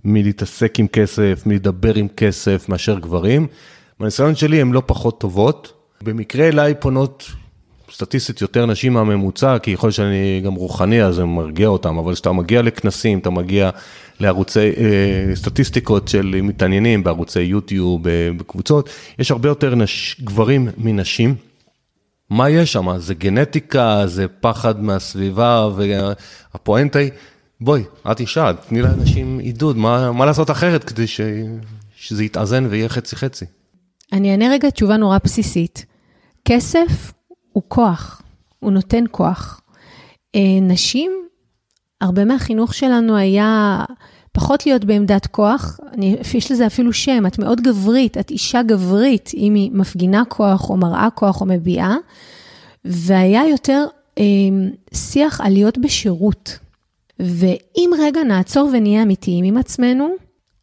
מלהתעסק עם כסף, מלדבר עם כסף, מאשר גברים? בניסיון שלי הן לא פחות טובות. במקרה אליי פונות סטטיסטית יותר נשים מהממוצע, כי יכול להיות שאני גם רוחני, אז זה מרגיע אותם, אבל כשאתה מגיע לכנסים, אתה מגיע לערוצי אה, סטטיסטיקות של מתעניינים בערוצי יוטיוב, בקבוצות, יש הרבה יותר נש, גברים מנשים. מה יש שם? זה גנטיקה, זה פחד מהסביבה, והפואנטה היא, בואי, את אישה, תני לאנשים עידוד, מה, מה לעשות אחרת כדי ש, שזה יתאזן ויהיה חצי חצי. אני אענה רגע תשובה נורא בסיסית. כסף הוא כוח, הוא נותן כוח. אה, נשים, הרבה מהחינוך שלנו היה פחות להיות בעמדת כוח, אני, יש לזה אפילו שם, את מאוד גברית, את אישה גברית, אם היא מפגינה כוח או מראה כוח או מביעה, והיה יותר אה, שיח על להיות בשירות. ואם רגע נעצור ונהיה אמיתיים עם עצמנו,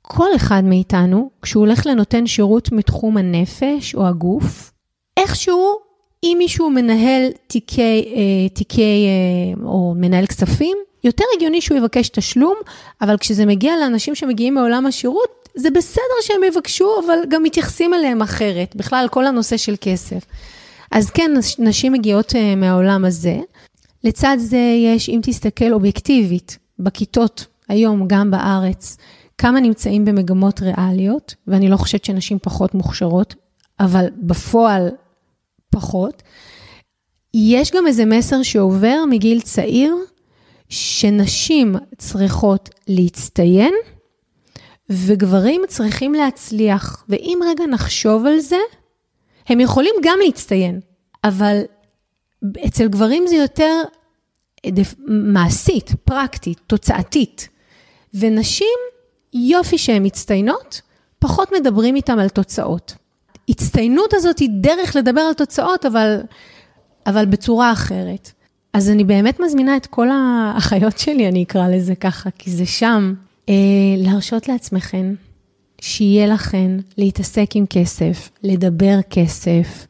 כל אחד מאיתנו, כשהוא הולך לנותן שירות מתחום הנפש או הגוף, איכשהו, אם מישהו מנהל תיקי, אה, תיקי אה, או מנהל כספים, יותר הגיוני שהוא יבקש תשלום, אבל כשזה מגיע לאנשים שמגיעים מעולם השירות, זה בסדר שהם יבקשו, אבל גם מתייחסים אליהם אחרת, בכלל כל הנושא של כסף. אז כן, נשים מגיעות uh, מהעולם הזה. לצד זה יש, אם תסתכל אובייקטיבית, בכיתות היום, גם בארץ, כמה נמצאים במגמות ריאליות, ואני לא חושבת שנשים פחות מוכשרות, אבל בפועל פחות. יש גם איזה מסר שעובר מגיל צעיר, שנשים צריכות להצטיין, וגברים צריכים להצליח. ואם רגע נחשוב על זה, הם יכולים גם להצטיין, אבל אצל גברים זה יותר מעשית, פרקטית, תוצאתית. ונשים, יופי שהן מצטיינות, פחות מדברים איתן על תוצאות. הצטיינות הזאת היא דרך לדבר על תוצאות, אבל, אבל בצורה אחרת. אז אני באמת מזמינה את כל האחיות שלי, אני אקרא לזה ככה, כי זה שם, אה, להרשות לעצמכן שיהיה לכן להתעסק עם כסף, לדבר כסף,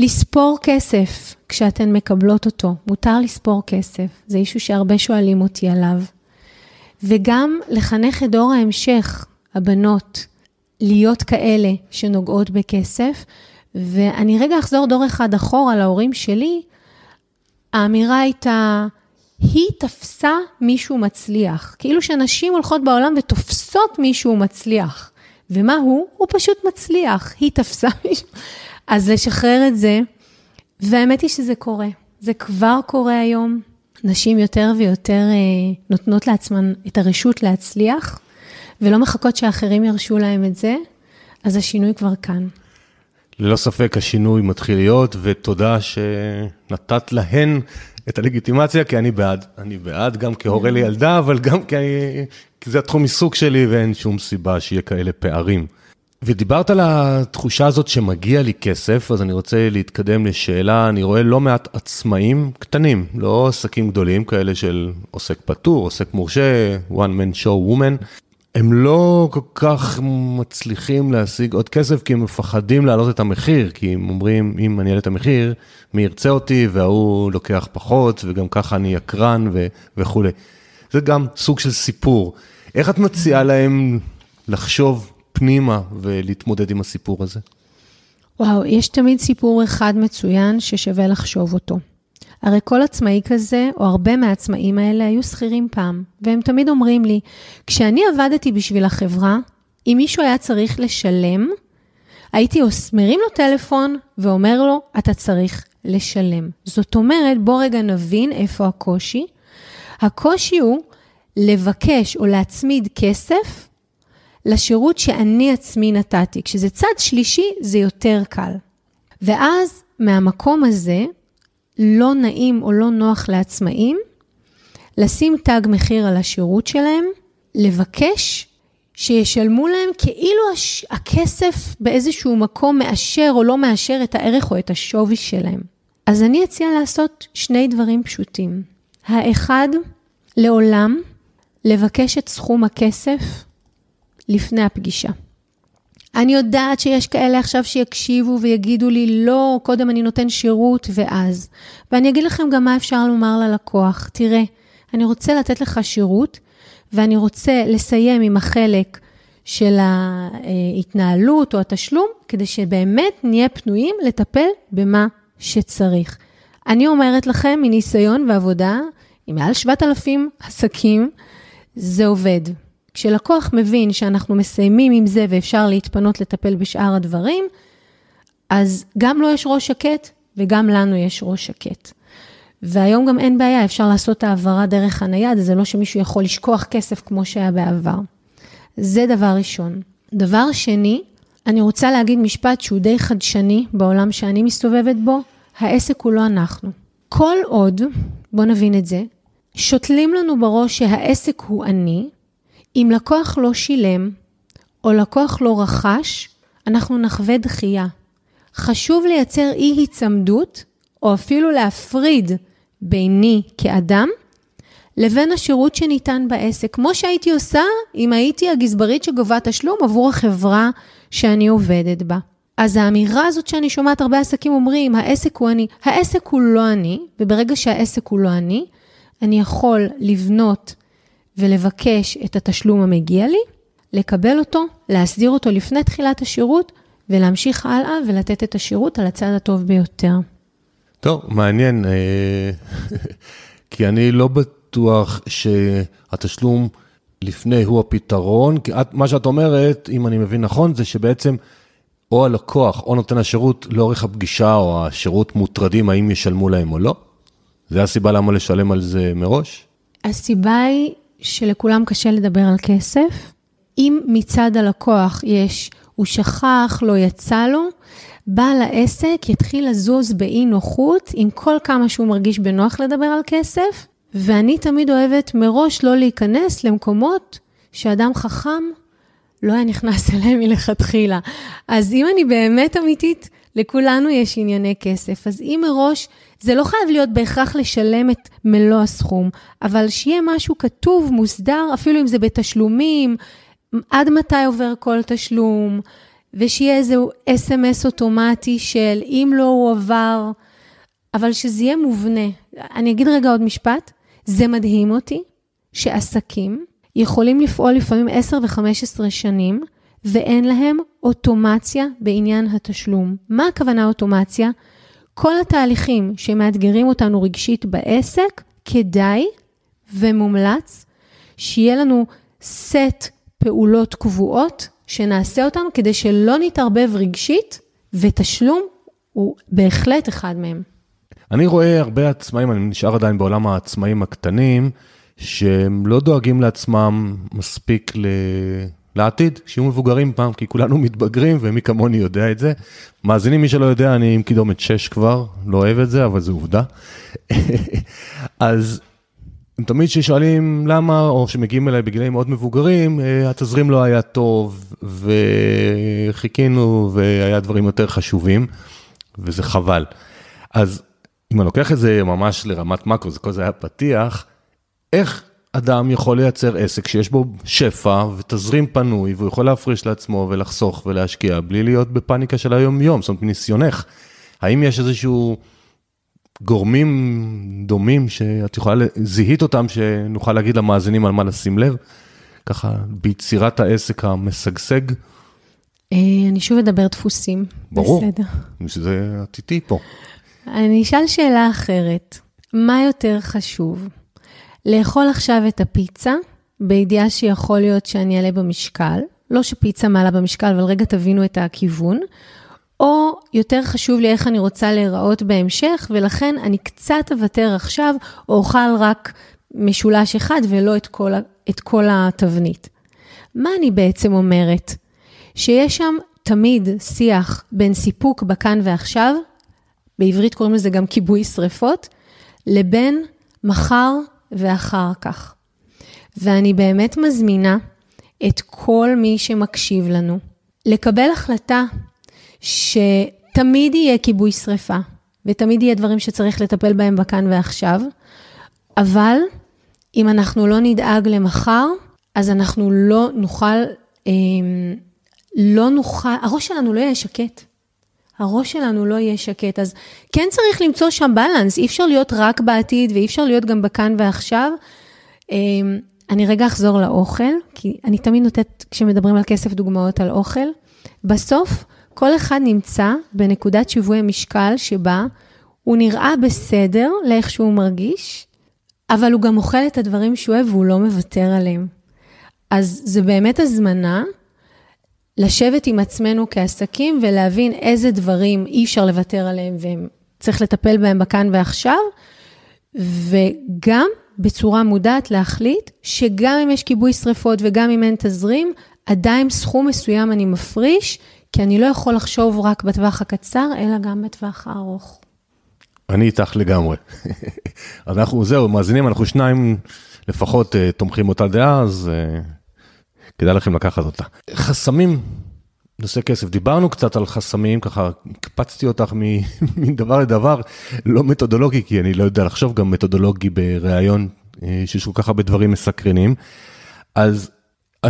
לספור כסף כשאתן מקבלות אותו. מותר לספור כסף, זה אישו שהרבה שואלים אותי עליו. וגם לחנך את דור ההמשך, הבנות, להיות כאלה שנוגעות בכסף. ואני רגע אחזור דור אחד אחורה להורים שלי, האמירה הייתה, היא תפסה מישהו מצליח. כאילו שנשים הולכות בעולם ותופסות מישהו מצליח. ומה הוא? הוא פשוט מצליח, היא תפסה מישהו. אז לשחרר את זה, והאמת היא שזה קורה. זה כבר קורה היום. נשים יותר ויותר אה, נותנות לעצמן את הרשות להצליח, ולא מחכות שאחרים ירשו להם את זה, אז השינוי כבר כאן. ללא ספק השינוי מתחיל להיות, ותודה שנתת להן את הלגיטימציה, כי אני בעד. אני בעד גם כהורה לילדה, אבל גם כי, אני, כי זה התחום עיסוק שלי ואין שום סיבה שיהיה כאלה פערים. ודיברת על התחושה הזאת שמגיע לי כסף, אז אני רוצה להתקדם לשאלה, אני רואה לא מעט עצמאים קטנים, לא עסקים גדולים כאלה של עוסק פטור, עוסק מורשה, one man show woman, הם לא כל כך מצליחים להשיג עוד כסף כי הם מפחדים להעלות את המחיר, כי הם אומרים, אם אני אעלה את המחיר, מי ירצה אותי וההוא לוקח פחות, וגם ככה אני יקרן ו- וכולי. זה גם סוג של סיפור. איך את מציעה להם לחשוב פנימה ולהתמודד עם הסיפור הזה? וואו, יש תמיד סיפור אחד מצוין ששווה לחשוב אותו. הרי כל עצמאי כזה, או הרבה מהעצמאים האלה, היו שכירים פעם, והם תמיד אומרים לי, כשאני עבדתי בשביל החברה, אם מישהו היה צריך לשלם, הייתי מרים לו טלפון ואומר לו, אתה צריך לשלם. זאת אומרת, בוא רגע נבין איפה הקושי. הקושי הוא לבקש או להצמיד כסף לשירות שאני עצמי נתתי. כשזה צד שלישי, זה יותר קל. ואז מהמקום הזה, לא נעים או לא נוח לעצמאים, לשים תג מחיר על השירות שלהם, לבקש שישלמו להם כאילו הש... הכסף באיזשהו מקום מאשר או לא מאשר את הערך או את השווי שלהם. אז אני אציע לעשות שני דברים פשוטים. האחד, לעולם לבקש את סכום הכסף לפני הפגישה. אני יודעת שיש כאלה עכשיו שיקשיבו ויגידו לי, לא, קודם אני נותן שירות ואז. ואני אגיד לכם גם מה אפשר לומר ללקוח. תראה, אני רוצה לתת לך שירות, ואני רוצה לסיים עם החלק של ההתנהלות או התשלום, כדי שבאמת נהיה פנויים לטפל במה שצריך. אני אומרת לכם, מניסיון ועבודה, עם מעל 7,000 עסקים, זה עובד. כשלקוח מבין שאנחנו מסיימים עם זה ואפשר להתפנות לטפל בשאר הדברים, אז גם לו יש ראש שקט וגם לנו יש ראש שקט. והיום גם אין בעיה, אפשר לעשות העברה דרך הנייד, זה לא שמישהו יכול לשכוח כסף כמו שהיה בעבר. זה דבר ראשון. דבר שני, אני רוצה להגיד משפט שהוא די חדשני בעולם שאני מסתובבת בו, העסק הוא לא אנחנו. כל עוד, בואו נבין את זה, שותלים לנו בראש שהעסק הוא אני, אם לקוח לא שילם או לקוח לא רכש, אנחנו נחווה דחייה. חשוב לייצר אי היצמדות, או אפילו להפריד ביני כאדם, לבין השירות שניתן בעסק, כמו שהייתי עושה אם הייתי הגזברית שגובה תשלום עבור החברה שאני עובדת בה. אז האמירה הזאת שאני שומעת הרבה עסקים אומרים, העסק הוא אני, העסק הוא לא אני, וברגע שהעסק הוא לא אני, אני יכול לבנות ולבקש את התשלום המגיע לי, לקבל אותו, להסדיר אותו לפני תחילת השירות, ולהמשיך הלאה ולתת את השירות על הצד הטוב ביותר. טוב, מעניין, אה, כי אני לא בטוח שהתשלום לפני הוא הפתרון, כי את, מה שאת אומרת, אם אני מבין נכון, זה שבעצם או הלקוח או נותן השירות לאורך הפגישה או השירות מוטרדים האם ישלמו להם או לא? זה הסיבה למה לשלם על זה מראש? הסיבה היא שלכולם קשה לדבר על כסף. אם מצד הלקוח יש, הוא שכח, לא יצא לו, בעל העסק יתחיל לזוז באי נוחות עם כל כמה שהוא מרגיש בנוח לדבר על כסף, ואני תמיד אוהבת מראש לא להיכנס למקומות שאדם חכם לא היה נכנס אליהם מלכתחילה. אז אם אני באמת אמיתית, לכולנו יש ענייני כסף. אז אם מראש, זה לא חייב להיות בהכרח לשלם את מלוא הסכום, אבל שיהיה משהו כתוב, מוסדר, אפילו אם זה בתשלומים, עד מתי עובר כל תשלום, ושיהיה איזשהו אס.אם.אס אוטומטי של אם לא הוא עבר, אבל שזה יהיה מובנה. אני אגיד רגע עוד משפט, זה מדהים אותי שעסקים יכולים לפעול לפעמים 10 ו-15 שנים, ואין להם אוטומציה בעניין התשלום. מה הכוונה אוטומציה? כל התהליכים שמאתגרים אותנו רגשית בעסק, כדאי ומומלץ שיהיה לנו סט פעולות קבועות שנעשה אותם כדי שלא נתערבב רגשית, ותשלום הוא בהחלט אחד מהם. אני רואה הרבה עצמאים, אני נשאר עדיין בעולם העצמאים הקטנים, שהם לא דואגים לעצמם מספיק. לעתיד, שיהיו מבוגרים פעם, כי כולנו מתבגרים, ומי כמוני יודע את זה. מאזינים, מי שלא יודע, אני עם קידומת 6 כבר, לא אוהב את זה, אבל זו עובדה. אז תמיד ששואלים למה, או שמגיעים אליי בגילאים מאוד מבוגרים, אה, התזרים לא היה טוב, וחיכינו, והיה דברים יותר חשובים, וזה חבל. אז אם אני לוקח את זה ממש לרמת מקרו, זה כל זה היה פתיח, איך אדם יכול לייצר עסק שיש בו שפע ותזרים פנוי, והוא יכול להפריש לעצמו ולחסוך ולהשקיע, בלי להיות בפאניקה של היום-יום, זאת אומרת, מניסיונך. האם יש איזשהו גורמים דומים שאת יכולה, זיהית אותם, שנוכל להגיד למאזינים על מה לשים לב? ככה, ביצירת העסק המשגשג? אה, אני שוב אדבר דפוסים. ברור, בסדר. שזה את איתי פה. אני אשאל שאלה אחרת. מה יותר חשוב? לאכול עכשיו את הפיצה, בידיעה שיכול להיות שאני אעלה במשקל, לא שפיצה מעלה במשקל, אבל רגע תבינו את הכיוון, או יותר חשוב לי איך אני רוצה להיראות בהמשך, ולכן אני קצת אוותר עכשיו, או אוכל רק משולש אחד ולא את כל, את כל התבנית. מה אני בעצם אומרת? שיש שם תמיד שיח בין סיפוק בכאן ועכשיו, בעברית קוראים לזה גם כיבוי שריפות, לבין מחר ואחר כך. ואני באמת מזמינה את כל מי שמקשיב לנו לקבל החלטה שתמיד יהיה כיבוי שריפה, ותמיד יהיה דברים שצריך לטפל בהם בכאן ועכשיו, אבל אם אנחנו לא נדאג למחר, אז אנחנו לא נוכל, אה, לא נוכל, הראש שלנו לא יהיה שקט. הראש שלנו לא יהיה שקט. אז כן צריך למצוא שם בלנס, אי אפשר להיות רק בעתיד ואי אפשר להיות גם בכאן ועכשיו. אמ, אני רגע אחזור לאוכל, כי אני תמיד נותנת, כשמדברים על כסף, דוגמאות על אוכל. בסוף, כל אחד נמצא בנקודת שיווי המשקל שבה הוא נראה בסדר לאיך שהוא מרגיש, אבל הוא גם אוכל את הדברים שהוא אוהב והוא לא מוותר עליהם. אז זה באמת הזמנה לשבת עם עצמנו כעסקים ולהבין איזה דברים אי אפשר לוותר עליהם וצריך לטפל בהם בכאן ועכשיו, וגם בצורה מודעת להחליט שגם אם יש כיבוי שריפות וגם אם אין תזרים, עדיין סכום מסוים אני מפריש, כי אני לא יכול לחשוב רק בטווח הקצר, אלא גם בטווח הארוך. אני איתך לגמרי. אנחנו, זהו, מאזינים, אנחנו שניים לפחות uh, תומכים אותה דעה, אז uh, כדאי לכם לקחת אותה. חסמים, נושא כסף, דיברנו קצת על חסמים, ככה הקפצתי אותך מדבר לדבר, לא מתודולוגי, כי אני לא יודע לחשוב גם מתודולוגי בריאיון, uh, שיש כל כך הרבה דברים מסקרנים. אז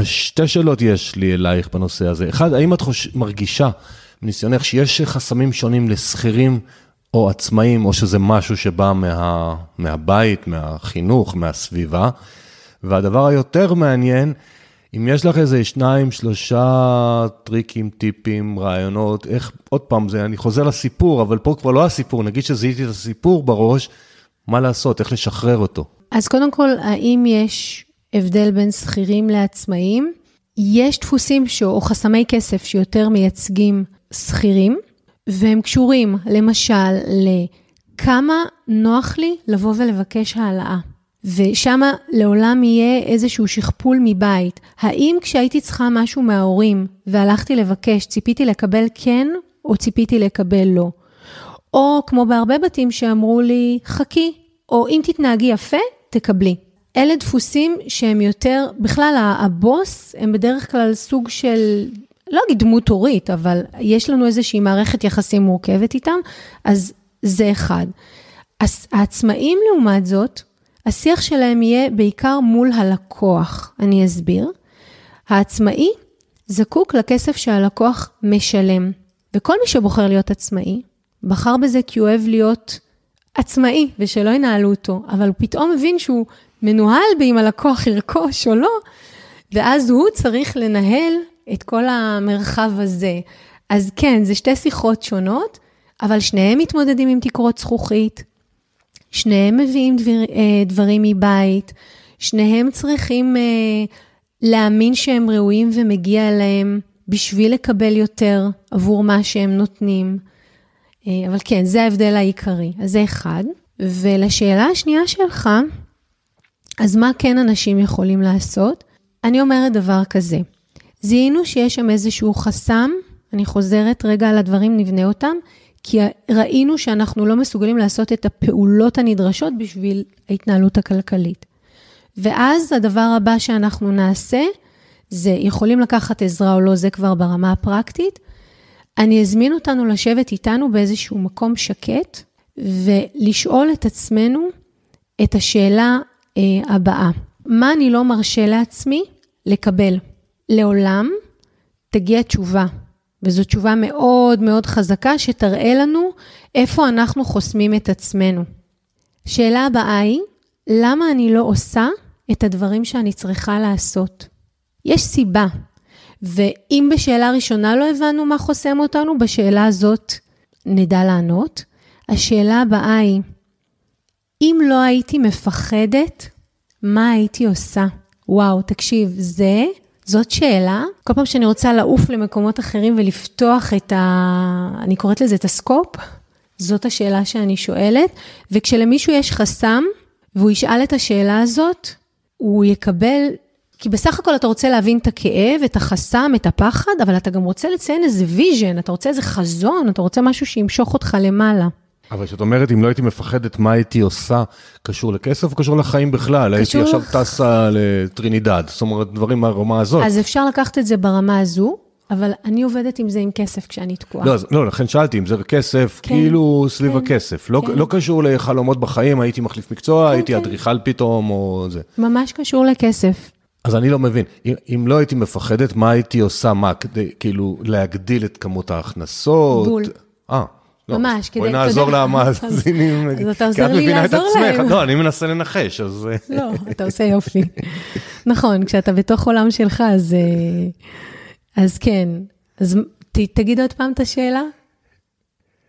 שתי שאלות יש לי אלייך בנושא הזה. אחד, האם את חוש... מרגישה, מניסיונך, שיש חסמים שונים לשכירים או עצמאים, או שזה משהו שבא מה... מהבית, מהחינוך, מהסביבה? והדבר היותר מעניין, אם יש לך איזה שניים, שלושה טריקים, טיפים, רעיונות, איך, עוד פעם, זה, אני חוזר לסיפור, אבל פה כבר לא הסיפור, נגיד שזיהיתי את הסיפור בראש, מה לעשות, איך לשחרר אותו. אז קודם כל, האם יש הבדל בין שכירים לעצמאים. יש דפוסים ש... או חסמי כסף שיותר מייצגים שכירים, והם קשורים למשל לכמה נוח לי לבוא ולבקש העלאה. ושם לעולם יהיה איזשהו שכפול מבית. האם כשהייתי צריכה משהו מההורים והלכתי לבקש, ציפיתי לקבל כן או ציפיתי לקבל לא? או כמו בהרבה בתים שאמרו לי, חכי, או אם תתנהגי יפה, תקבלי. אלה דפוסים שהם יותר, בכלל הבוס הם בדרך כלל סוג של, לא אגיד דמות הורית, אבל יש לנו איזושהי מערכת יחסים מורכבת איתם, אז זה אחד. העצמאים לעומת זאת, השיח שלהם יהיה בעיקר מול הלקוח, אני אסביר. העצמאי זקוק לכסף שהלקוח משלם, וכל מי שבוחר להיות עצמאי, בחר בזה כי הוא אוהב להיות עצמאי ושלא ינהלו אותו, אבל הוא פתאום מבין שהוא מנוהל באם הלקוח ירכוש או לא, ואז הוא צריך לנהל את כל המרחב הזה. אז כן, זה שתי שיחות שונות, אבל שניהם מתמודדים עם תקרות זכוכית, שניהם מביאים דבר, אה, דברים מבית, שניהם צריכים אה, להאמין שהם ראויים ומגיע להם בשביל לקבל יותר עבור מה שהם נותנים. אה, אבל כן, זה ההבדל העיקרי. אז זה אחד. ולשאלה השנייה שלך, אז מה כן אנשים יכולים לעשות? אני אומרת דבר כזה, זיהינו שיש שם איזשהו חסם, אני חוזרת רגע על הדברים, נבנה אותם, כי ראינו שאנחנו לא מסוגלים לעשות את הפעולות הנדרשות בשביל ההתנהלות הכלכלית. ואז הדבר הבא שאנחנו נעשה, זה יכולים לקחת עזרה או לא, זה כבר ברמה הפרקטית. אני אזמין אותנו לשבת איתנו באיזשהו מקום שקט ולשאול את עצמנו את השאלה אה, הבאה. מה אני לא מרשה לעצמי לקבל? לעולם תגיע תשובה, וזו תשובה מאוד מאוד חזקה שתראה לנו איפה אנחנו חוסמים את עצמנו. שאלה הבאה היא, למה אני לא עושה את הדברים שאני צריכה לעשות? יש סיבה, ואם בשאלה ראשונה לא הבנו מה חוסם אותנו, בשאלה הזאת נדע לענות. השאלה הבאה היא, אם לא הייתי מפחדת, מה הייתי עושה? וואו, תקשיב, זה, זאת שאלה. כל פעם שאני רוצה לעוף למקומות אחרים ולפתוח את ה... אני קוראת לזה את הסקופ, זאת השאלה שאני שואלת. וכשלמישהו יש חסם, והוא ישאל את השאלה הזאת, הוא יקבל, כי בסך הכל אתה רוצה להבין את הכאב, את החסם, את הפחד, אבל אתה גם רוצה לציין איזה vision, אתה רוצה איזה חזון, אתה רוצה משהו שימשוך אותך למעלה. אבל כשאת אומרת, אם לא הייתי מפחדת, מה הייתי עושה, קשור לכסף או קשור לחיים בכלל? קשור... הייתי עכשיו טסה לטרינידד, זאת אומרת, דברים מהרמה הזאת. אז אפשר לקחת את זה ברמה הזו, אבל אני עובדת עם זה עם כסף כשאני תקועה. לא, לא, לכן שאלתי אם זה כסף, כן, כאילו סביב כן, הכסף. לא, כן. לא קשור לחלומות בחיים, הייתי מחליף מקצוע, כן, הייתי כן. אדריכל פתאום, או זה. ממש קשור לכסף. אז אני לא מבין, אם, אם לא הייתי מפחדת, מה הייתי עושה? מה, כדי כאילו להגדיל את כמות ההכנסות? בול. אה. לא, ממש, כדי, בואי נעזור למאזינים, אז אתה עוזר לי לעזור להם. לא, אני מנסה לנחש, אז... לא, אתה עושה יופי. נכון, כשאתה בתוך עולם שלך, אז, אז כן. אז ת, תגיד עוד פעם את השאלה.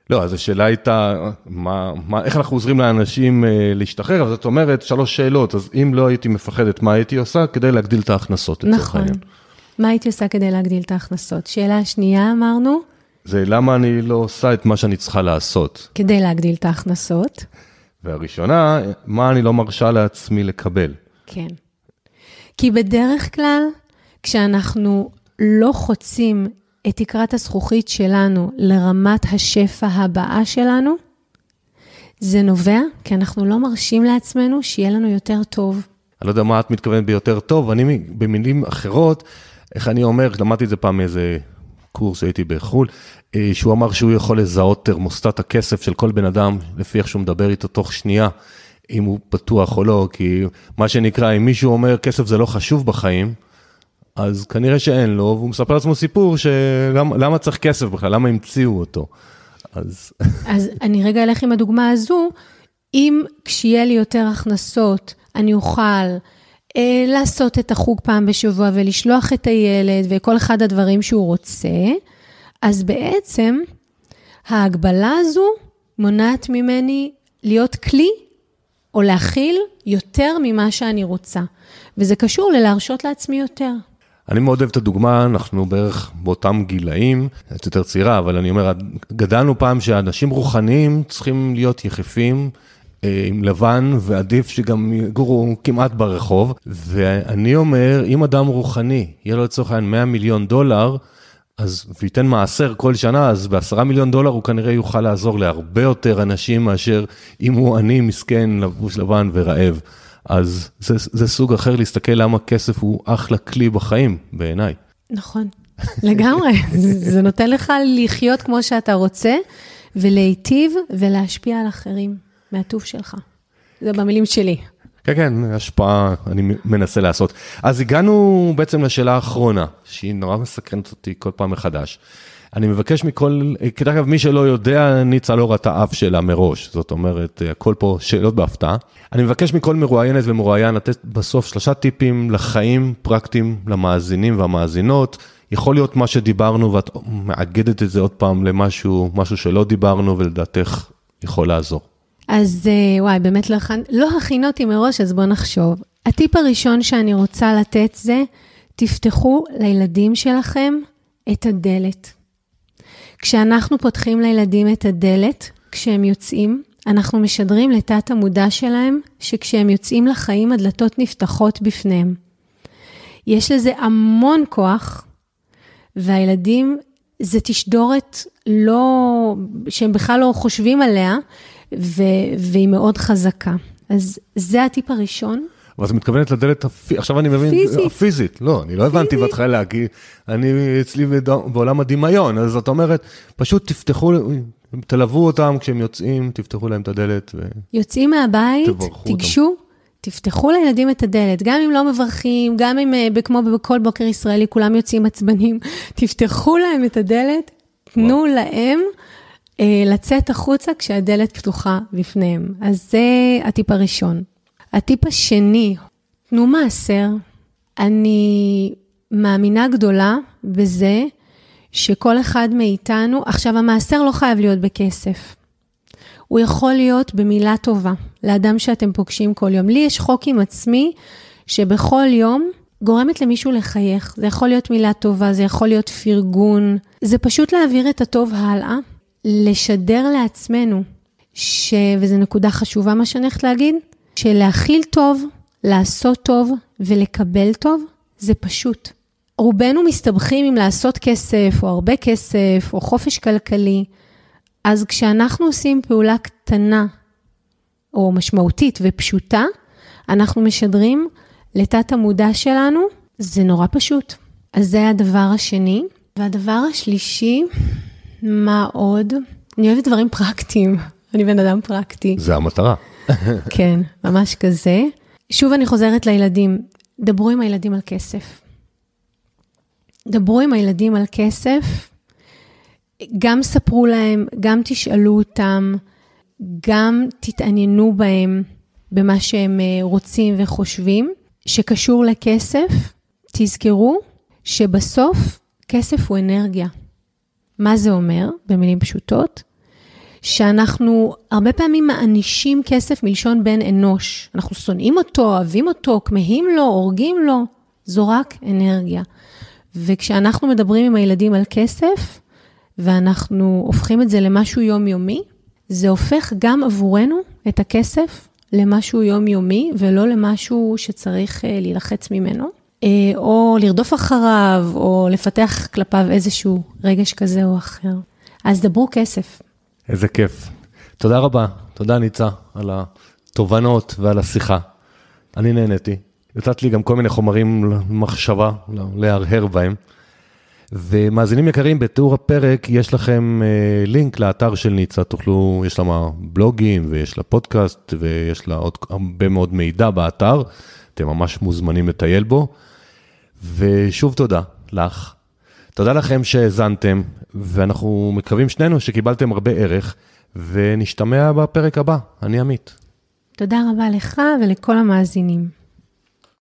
לא, אז השאלה הייתה, מה, מה, איך אנחנו עוזרים לאנשים אה, להשתחרר, אבל זאת אומרת, שלוש שאלות, אז אם לא הייתי מפחדת, מה הייתי עושה כדי להגדיל את ההכנסות, נכון. מה הייתי עושה כדי להגדיל את ההכנסות? שאלה שנייה, אמרנו? זה למה אני לא עושה את מה שאני צריכה לעשות. כדי להגדיל את ההכנסות. והראשונה, מה אני לא מרשה לעצמי לקבל. כן. כי בדרך כלל, כשאנחנו לא חוצים את תקרת הזכוכית שלנו לרמת השפע הבאה שלנו, זה נובע כי אנחנו לא מרשים לעצמנו שיהיה לנו יותר טוב. אני לא יודע מה את מתכוונת ביותר טוב, אני במילים אחרות, איך אני אומר, למדתי את זה פעם מאיזה קורס שהייתי בחו"ל, אה, שהוא אמר שהוא יכול לזהות תרמוסטט הכסף של כל בן אדם, לפי איך שהוא מדבר איתו תוך שנייה, אם הוא פתוח או לא, כי מה שנקרא, אם מישהו אומר כסף זה לא חשוב בחיים, אז כנראה שאין לו, והוא מספר לעצמו סיפור שלמה צריך כסף בכלל, למה המציאו אותו. אז... אז אני רגע אלך עם הדוגמה הזו, אם כשיהיה לי יותר הכנסות, אני אוכל לעשות את החוג פעם בשבוע ולשלוח את הילד וכל אחד הדברים שהוא רוצה, אז בעצם ההגבלה הזו מונעת ממני להיות כלי או להכיל יותר ממה שאני רוצה. וזה קשור ללהרשות לעצמי יותר. אני מאוד אוהב את הדוגמה, אנחנו בערך באותם גילאים, את יותר צעירה, אבל אני אומר, גדלנו פעם שאנשים רוחניים צריכים להיות יחפים. אה, עם לבן, ועדיף שגם יגורו כמעט ברחוב. ואני אומר, אם אדם רוחני, יהיה לו לצורך העניין 100 מיליון דולר, אז וייתן מעשר כל שנה, אז בעשרה מיליון דולר הוא כנראה יוכל לעזור להרבה יותר אנשים מאשר אם הוא עני, מסכן, לבוש לבן ורעב. אז זה, זה סוג אחר להסתכל למה כסף הוא אחלה כלי בחיים, בעיניי. נכון, לגמרי. זה נותן לך לחיות כמו שאתה רוצה, ולהיטיב ולהשפיע על אחרים מהטוב שלך. זה במילים שלי. כן, כן, השפעה אני מנסה לעשות. אז הגענו בעצם לשאלה האחרונה, שהיא נורא מסקרנת אותי כל פעם מחדש. אני מבקש מכל, כדרך אגב, מי שלא יודע, ניצה לא ראתה אף שאלה מראש, זאת אומרת, הכל פה שאלות בהפתעה. אני מבקש מכל מרואיינת ומרואיין לתת בסוף שלושה טיפים לחיים פרקטיים למאזינים והמאזינות. יכול להיות מה שדיברנו ואת מאגדת את זה עוד פעם למשהו, משהו שלא דיברנו ולדעתך יכול לעזור. אז אה, וואי, באמת לא, לא הכינו אותי מראש, אז בואו נחשוב. הטיפ הראשון שאני רוצה לתת זה, תפתחו לילדים שלכם את הדלת. כשאנחנו פותחים לילדים את הדלת, כשהם יוצאים, אנחנו משדרים לתת המודע שלהם, שכשהם יוצאים לחיים הדלתות נפתחות בפניהם. יש לזה המון כוח, והילדים, זה תשדורת לא, שהם בכלל לא חושבים עליה, ו, והיא מאוד חזקה. אז זה הטיפ הראשון. אבל את מתכוונת לדלת הפיזית, עכשיו אני מבין, פיזית. הפיזית, לא, אני לא הבנתי בהתחלה להגיד, אני אצלי בעולם הדמיון, אז את אומרת, פשוט תפתחו, תלוו אותם כשהם יוצאים, תפתחו להם את הדלת. ו... יוצאים מהבית, תיגשו, אותם. תפתחו לילדים את הדלת, גם אם לא מברכים, גם אם אה, כמו בכל בוקר ישראלי כולם יוצאים עצבנים, תפתחו להם את הדלת, תנו וואו. להם לצאת החוצה כשהדלת פתוחה בפניהם. אז זה הטיפ הראשון. הטיפ השני, תנו מעשר. אני מאמינה גדולה בזה שכל אחד מאיתנו, עכשיו המעשר לא חייב להיות בכסף. הוא יכול להיות במילה טובה לאדם שאתם פוגשים כל יום. לי יש חוק עם עצמי שבכל יום גורמת למישהו לחייך. זה יכול להיות מילה טובה, זה יכול להיות פרגון. זה פשוט להעביר את הטוב הלאה, לשדר לעצמנו, ש... וזו נקודה חשובה מה שאני הולכת להגיד, שלהכיל טוב, לעשות טוב ולקבל טוב, זה פשוט. רובנו מסתבכים עם לעשות כסף, או הרבה כסף, או חופש כלכלי. אז כשאנחנו עושים פעולה קטנה, או משמעותית ופשוטה, אנחנו משדרים לתת המודע שלנו, זה נורא פשוט. אז זה הדבר השני. והדבר השלישי, מה עוד? אני אוהבת דברים פרקטיים, אני בן אדם פרקטי. זה המטרה. כן, ממש כזה. שוב אני חוזרת לילדים, דברו עם הילדים על כסף. דברו עם הילדים על כסף, גם ספרו להם, גם תשאלו אותם, גם תתעניינו בהם, במה שהם אה, רוצים וחושבים, שקשור לכסף, תזכרו שבסוף כסף הוא אנרגיה. מה זה אומר, במילים פשוטות? שאנחנו הרבה פעמים מענישים כסף מלשון בן אנוש. אנחנו שונאים אותו, אוהבים אותו, כמהים לו, הורגים לו, זו רק אנרגיה. וכשאנחנו מדברים עם הילדים על כסף, ואנחנו הופכים את זה למשהו יומיומי, זה הופך גם עבורנו את הכסף למשהו יומיומי, ולא למשהו שצריך אה, להילחץ ממנו, או לרדוף אחריו, או לפתח כלפיו איזשהו רגש כזה או אחר. אז דברו כסף. איזה כיף. תודה רבה, תודה ניצה על התובנות ועל השיחה. אני נהניתי. נתת לי גם כל מיני חומרים למחשבה, להרהר בהם. ומאזינים יקרים, בתיאור הפרק יש לכם אה, לינק לאתר של ניצה, תוכלו, יש לה בלוגים ויש לה פודקאסט ויש לה עוד הרבה מאוד מידע באתר, אתם ממש מוזמנים לטייל בו. ושוב תודה לך, תודה לכם שהאזנתם, ואנחנו מקווים שנינו שקיבלתם הרבה ערך, ונשתמע בפרק הבא. אני עמית. תודה רבה לך ולכל המאזינים.